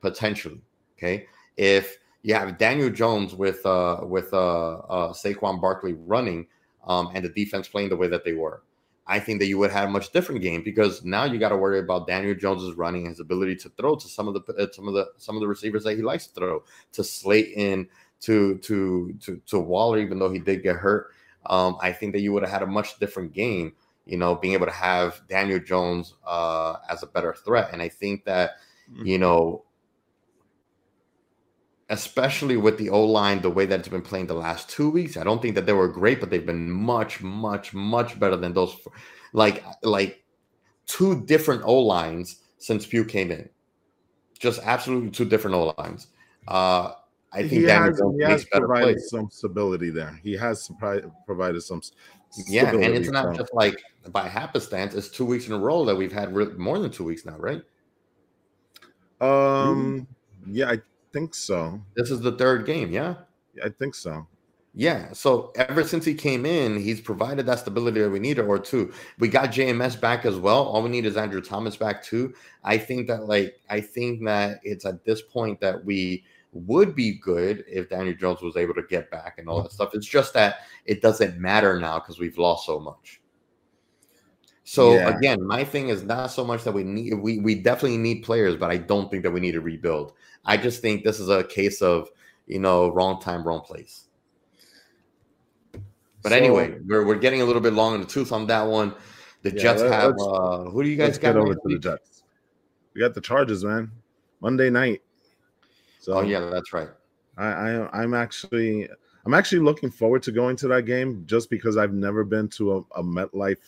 potentially. Okay, if you have Daniel Jones with uh with uh, uh Saquon Barkley running, um, and the defense playing the way that they were, I think that you would have a much different game because now you got to worry about Daniel Jones's running, his ability to throw to some of the uh, some of the some of the receivers that he likes to throw to Slayton, to to to to Waller, even though he did get hurt. Um, I think that you would have had a much different game. You know, being able to have Daniel Jones uh, as a better threat, and I think that mm-hmm. you know especially with the O line, the way that it's been playing the last two weeks. I don't think that they were great, but they've been much, much, much better than those, like, like two different O lines since Pugh came in. Just absolutely two different O lines. Uh, I think he has, he has provided some stability there. He has provided some. Yeah, and it's not just like by happenstance. It's two weeks in a row that we've had more than two weeks now, right? Um. Yeah, I think so. This is the third game, yeah? I think so. Yeah. So ever since he came in, he's provided that stability that we needed, or two. We got JMS back as well. All we need is Andrew Thomas back too. I think that like I think that it's at this point that we would be good if Daniel Jones was able to get back and all that stuff. It's just that it doesn't matter now because we've lost so much. So yeah. again, my thing is not so much that we need we we definitely need players, but I don't think that we need to rebuild. I just think this is a case of you know wrong time, wrong place. But so, anyway, we're we're getting a little bit long in the tooth on that one. The yeah, Jets have uh, who do you guys got? over to the Jets. We got the Chargers, man. Monday night. So oh yeah, that's right. I, I I'm actually I'm actually looking forward to going to that game just because I've never been to a, a MetLife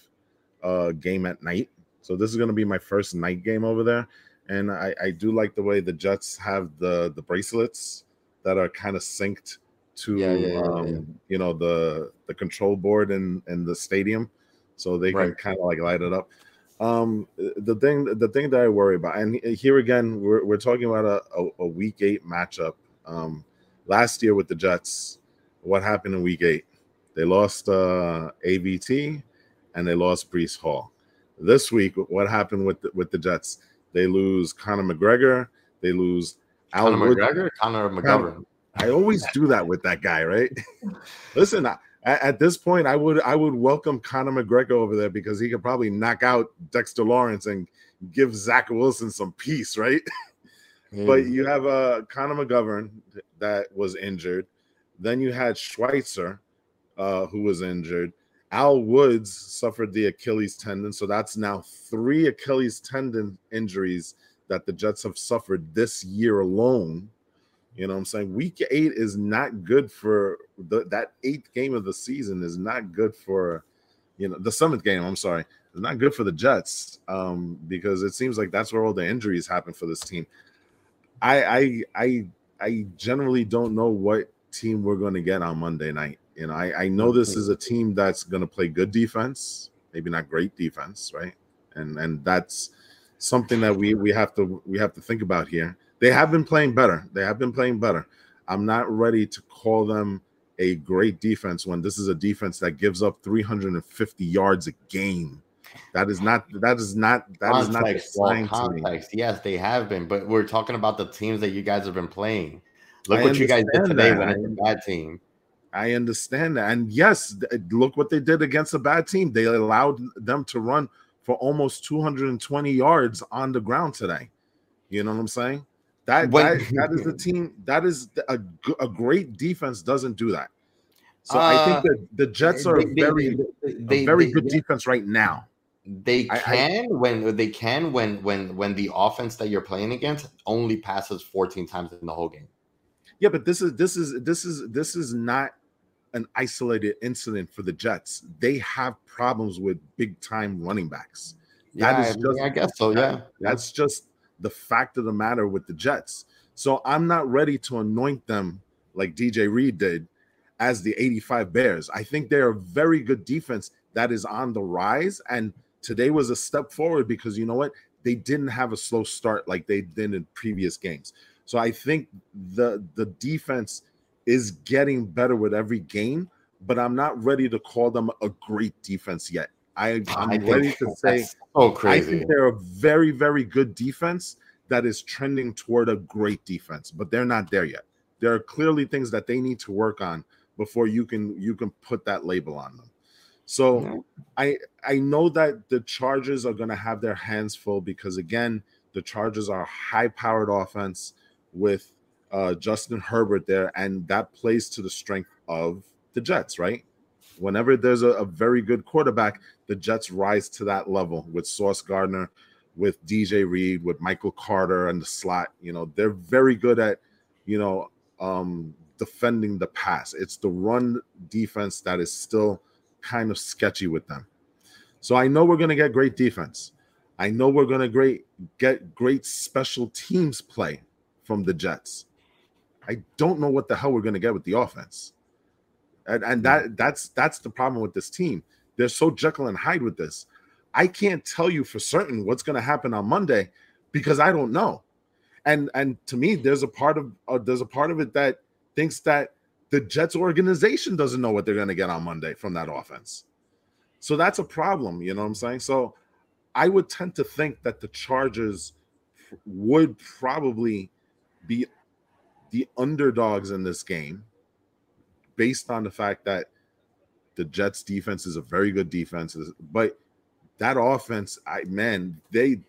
uh, game at night. So this is going to be my first night game over there, and I, I do like the way the Jets have the the bracelets that are kind of synced to yeah, yeah, um, yeah, you know the the control board in in the stadium, so they can kind of like light it up. Um, the thing the thing that I worry about, and here again, we're we're talking about a, a, a week eight matchup. Um, last year with the Jets, what happened in week eight? They lost uh, AVT and they lost Breece Hall. This week, what happened with the, with the Jets? They lose Conor McGregor. They lose Conor McGregor, Conor McGovern. I always do that with that guy, right? Listen, I, at this point, I would I would welcome Conor McGregor over there because he could probably knock out Dexter Lawrence and give Zach Wilson some peace, right? Mm. But you have uh, Conor McGovern that was injured. Then you had Schweitzer, uh, who was injured. Al Woods suffered the Achilles tendon, so that's now three Achilles tendon injuries that the Jets have suffered this year alone. You know what I'm saying? Week eight is not good for the, that eighth game of the season is not good for you know the seventh game. I'm sorry, it's not good for the Jets um, because it seems like that's where all the injuries happen for this team. I I I I generally don't know what team we're going to get on Monday night. You know, I, I know this is a team that's going to play good defense, maybe not great defense, right? And and that's something that we we have to we have to think about here. They have been playing better. They have been playing better. I'm not ready to call them a great defense when this is a defense that gives up 350 yards a game. That is not that is not that context, is not well, context. Yes, they have been, but we're talking about the teams that you guys have been playing. Look I what you guys did today that. when it's a bad team. I understand that. And yes, look what they did against a bad team. They allowed them to run for almost 220 yards on the ground today. You know what I'm saying? That, that that is the team. That is a a great defense doesn't do that. So I Uh, think that the Jets are They- very they- a very good defense right now. They I- I- can when they can when when when the offense that you're playing against only passes 14 times in the whole game. Yeah, but this is this is this is this is not an isolated incident for the Jets. They have problems with big time running backs. Yeah, is I, just- I guess so. Yeah, That's just the fact of the matter with the Jets. So I'm not ready to anoint them like DJ Reed did as the 85 Bears. I think they're a very good defense that is on the rise. And today was a step forward because you know what? They didn't have a slow start like they did in previous games. So I think the the defense is getting better with every game, but I'm not ready to call them a great defense yet. I, I'm I ready to say that's so I crazy. think they're a very, very good defense that is trending toward a great defense, but they're not there yet. There are clearly things that they need to work on before you can you can put that label on them. So. I I know that the Chargers are going to have their hands full because again, the Chargers are high-powered offense with uh, Justin Herbert there, and that plays to the strength of the Jets, right? Whenever there's a, a very good quarterback, the Jets rise to that level with Sauce Gardner, with DJ Reed, with Michael Carter and the slot. You know, they're very good at, you know, um, defending the pass. It's the run defense that is still kind of sketchy with them. So I know we're going to get great defense. I know we're going to great get great special teams play from the Jets. I don't know what the hell we're going to get with the offense. And, and that that's that's the problem with this team. They're so Jekyll and Hyde with this. I can't tell you for certain what's going to happen on Monday because I don't know. And and to me, there's a part of uh, there's a part of it that thinks that the Jets organization doesn't know what they're going to get on Monday from that offense. So that's a problem, you know what I'm saying? So I would tend to think that the Chargers would probably be the underdogs in this game based on the fact that the Jets defense is a very good defense but that offense I man they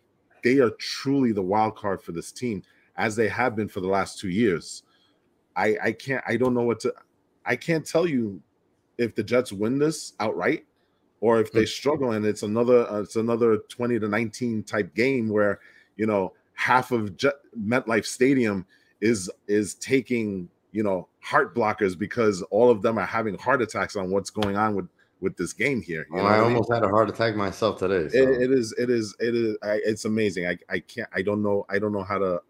they are truly the wild card for this team as they have been for the last 2 years. I I can't I don't know what to I can't tell you if the Jets win this outright or if they struggle and it's another uh, it's another 20 to 19 type game where you know half of Jet, MetLife Stadium is is taking you know heart blockers because all of them are having heart attacks on what's going on with with this game here. You know I what mean? almost had a heart attack myself today. So. It, it is it is it is I, it's amazing. I I can't I don't know I don't know how to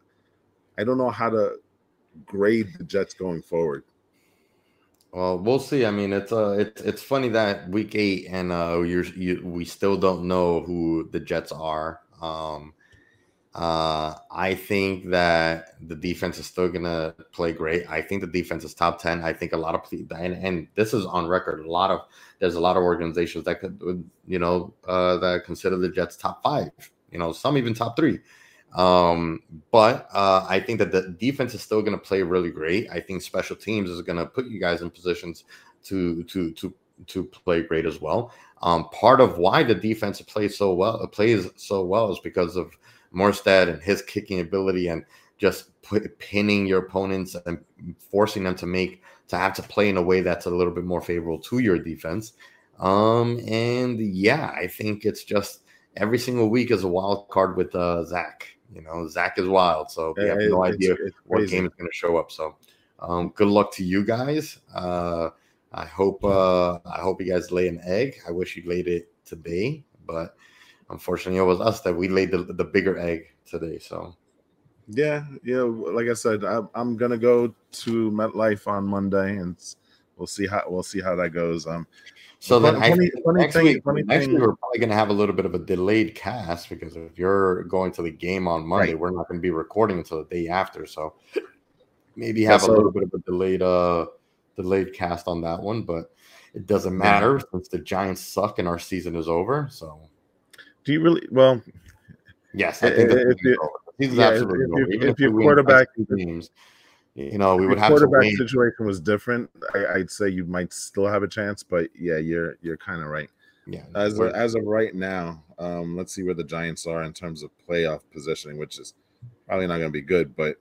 I don't know how to grade the Jets going forward. Well, we'll see. I mean, it's uh, it's it's funny that week eight and uh, you're you we still don't know who the Jets are. Um, uh, I think that the defense is still gonna play great. I think the defense is top ten. I think a lot of and and this is on record. A lot of there's a lot of organizations that could you know uh, that consider the Jets top five. You know, some even top three. Um, but uh, I think that the defense is still to play really great. I think special teams is to put you guys in positions to to to to play great as well. Um, part of why the defense plays so well plays so well is because of Morstead and his kicking ability and just put, pinning your opponents and forcing them to make to have to play in a way that's a little bit more favorable to your defense. Um, and yeah, I think it's just every single week is a wild card with uh, Zach. You know, Zach is wild, so we have no It's- idea it's what game is going to show up. So, um, good luck to you guys. Uh, I hope uh, I hope you guys lay an egg. I wish you laid it today, but unfortunately, it was us that we laid the, the bigger egg today. So, Yeah, yeah. Like I said, I, I'm gonna go to MetLife on Monday, and we'll see how we'll see how that goes. Um, so then Funny- funny- next thing- week, funny next thing- week we're probably to have a little bit of a delayed cast because if you're going to the game on Monday, Right. we're not to be recording until the day after. So maybe Yeah, have so- a little bit of a delayed uh delayed cast on that one, but it doesn't matter since the Giants suck and our season is over. So do you really? Well, yes, I think if you- over. Yeah, absolutely if you- if your quarterback- two games, you know, we would have to quarterback wait. situation was different. I, I'd say you might still have a chance, but yeah, you're you're kind of right. Yeah, As of, as of right now, um, let's see where the Giants are in terms of playoff positioning, which is probably not going to be good. But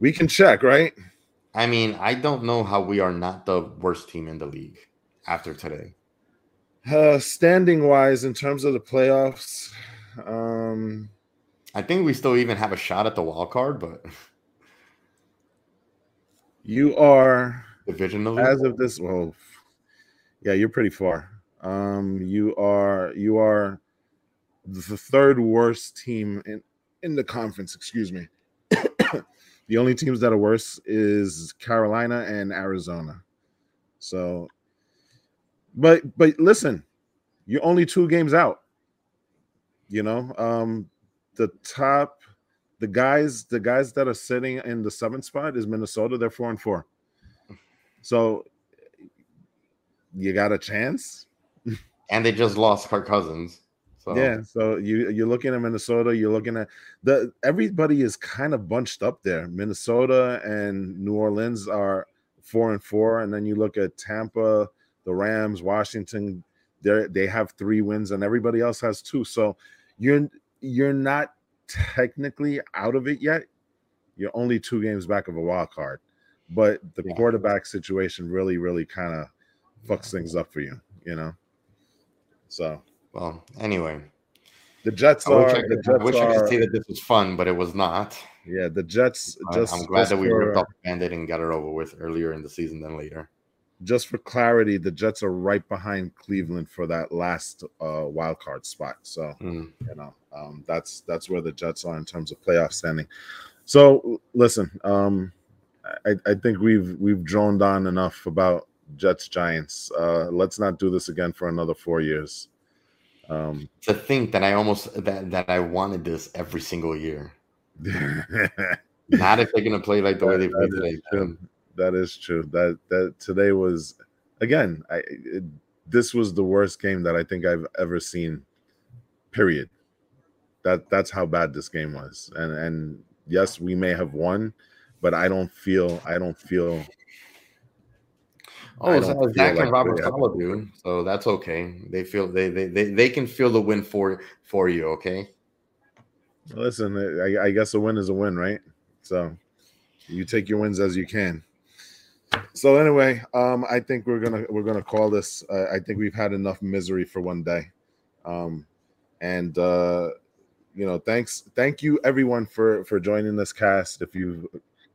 We can check, right? I mean, I don't know how we are not the worst team in the league after today. Uh, standing wise, in terms of the playoffs, um, I think we still even have a shot at the wild card, but you are divisionally, as of this. Well, yeah, you're pretty far. Um, you are you are the third worst team in in the conference. Excuse me. the only teams that are worse is Carolina and Arizona. So, but but listen, you're only two games out. You know, um, the top, the guys, the guys that are sitting in the seventh spot is Minnesota. They're four and four. So you got a chance. and they just lost Kirk Cousins. So. Yeah, so you you're looking at Minnesota. You're looking at the everybody is kind of bunched up there. Minnesota and New Orleans are four and four, and then you look at Tampa, the Rams, Washington. They they have three wins, and everybody else has two. So you're you're not technically out of it yet. You're only two games back of a wild card, but the yeah. quarterback situation really, really kind of fucks things up for you, you know. So well, anyway, the Jets I are. Wish I, could, Jets I wish are, I could say that this was fun, but it was not. Yeah, the Jets. Just, I'm glad that we ripped off the bandit and got it over with earlier in the season than later. Just for clarity, the Jets are right behind Cleveland for that last uh, wild card spot. So mm. you know um, that's that's where the Jets are in terms of playoff standing. So listen, um, I, I think we've we've droned on enough about Jets Giants. Uh, let's not do this again for another four years. Um, to think that I almost that that I wanted this every single year. Not if they're gonna play like the way they play today. That is true. That that today was again. I it, this was the worst game that I think I've ever seen. Period. That that's how bad this game was. And and yes, we may have won, but I don't feel I don't feel Oh, so Zach like and Robert Saleh, dude. So that's okay. They feel they, they they they can feel the win for for you. Okay. Listen, I, I guess a win is a win, right? So you take your wins as you can. So anyway, um, I think we're gonna we're gonna call this. Uh, I think we've had enough misery for one day, um, and uh, you know, thanks, thank you everyone for for joining this cast. If you've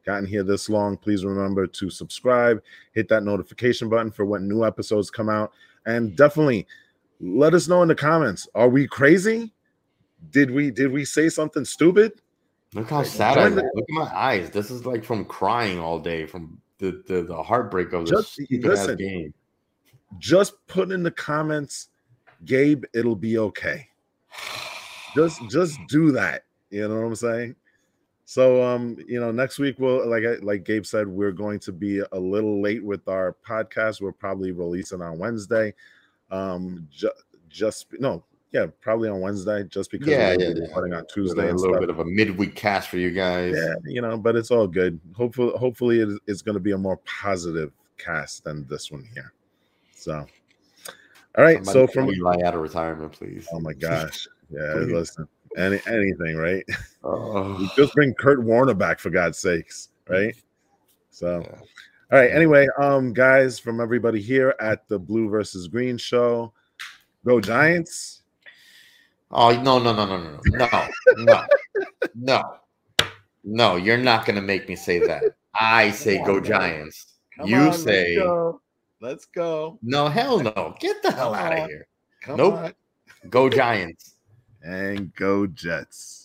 gotten here this long, please remember to subscribe, hit that notification button for when new episodes come out, and definitely let us know in the comments. Are we crazy? Did we did we say something stupid? Look how sad I look. Look at my eyes. This is like from crying all day from the the, the heartbreak of this stupid listen, game. Just put in the comments, Gabe, it'll be okay. Just just do that. You know what I'm saying? So um, you know, next week we'll like like Gabe said, we're going to be a little late with our podcast. We're probably releasing on Wednesday. Um, ju- just no, yeah, probably on Wednesday, just because yeah, we're yeah, recording on Tuesday. A little stuff. bit of a midweek cast for you guys. Yeah, you know, but it's all good. Hopefully, hopefully it, it's going to be a more positive cast than this one here. So, all right. Somebody so from Eli out of retirement, please. Oh my gosh. Yeah, listen. Any anything, right? Oh. just bring Kurt Warner back for God's sakes, right? So, yeah. all right. Anyway, um, guys, from everybody here at the Blue versus Green show, go Giants. Oh no no no no no no no no no! You're not gonna make me say that. I say on, go Giants. Come you on, say let's go. let's go. No hell no! Get the hell out of here. Come nope. On. Go Giants and go Jets.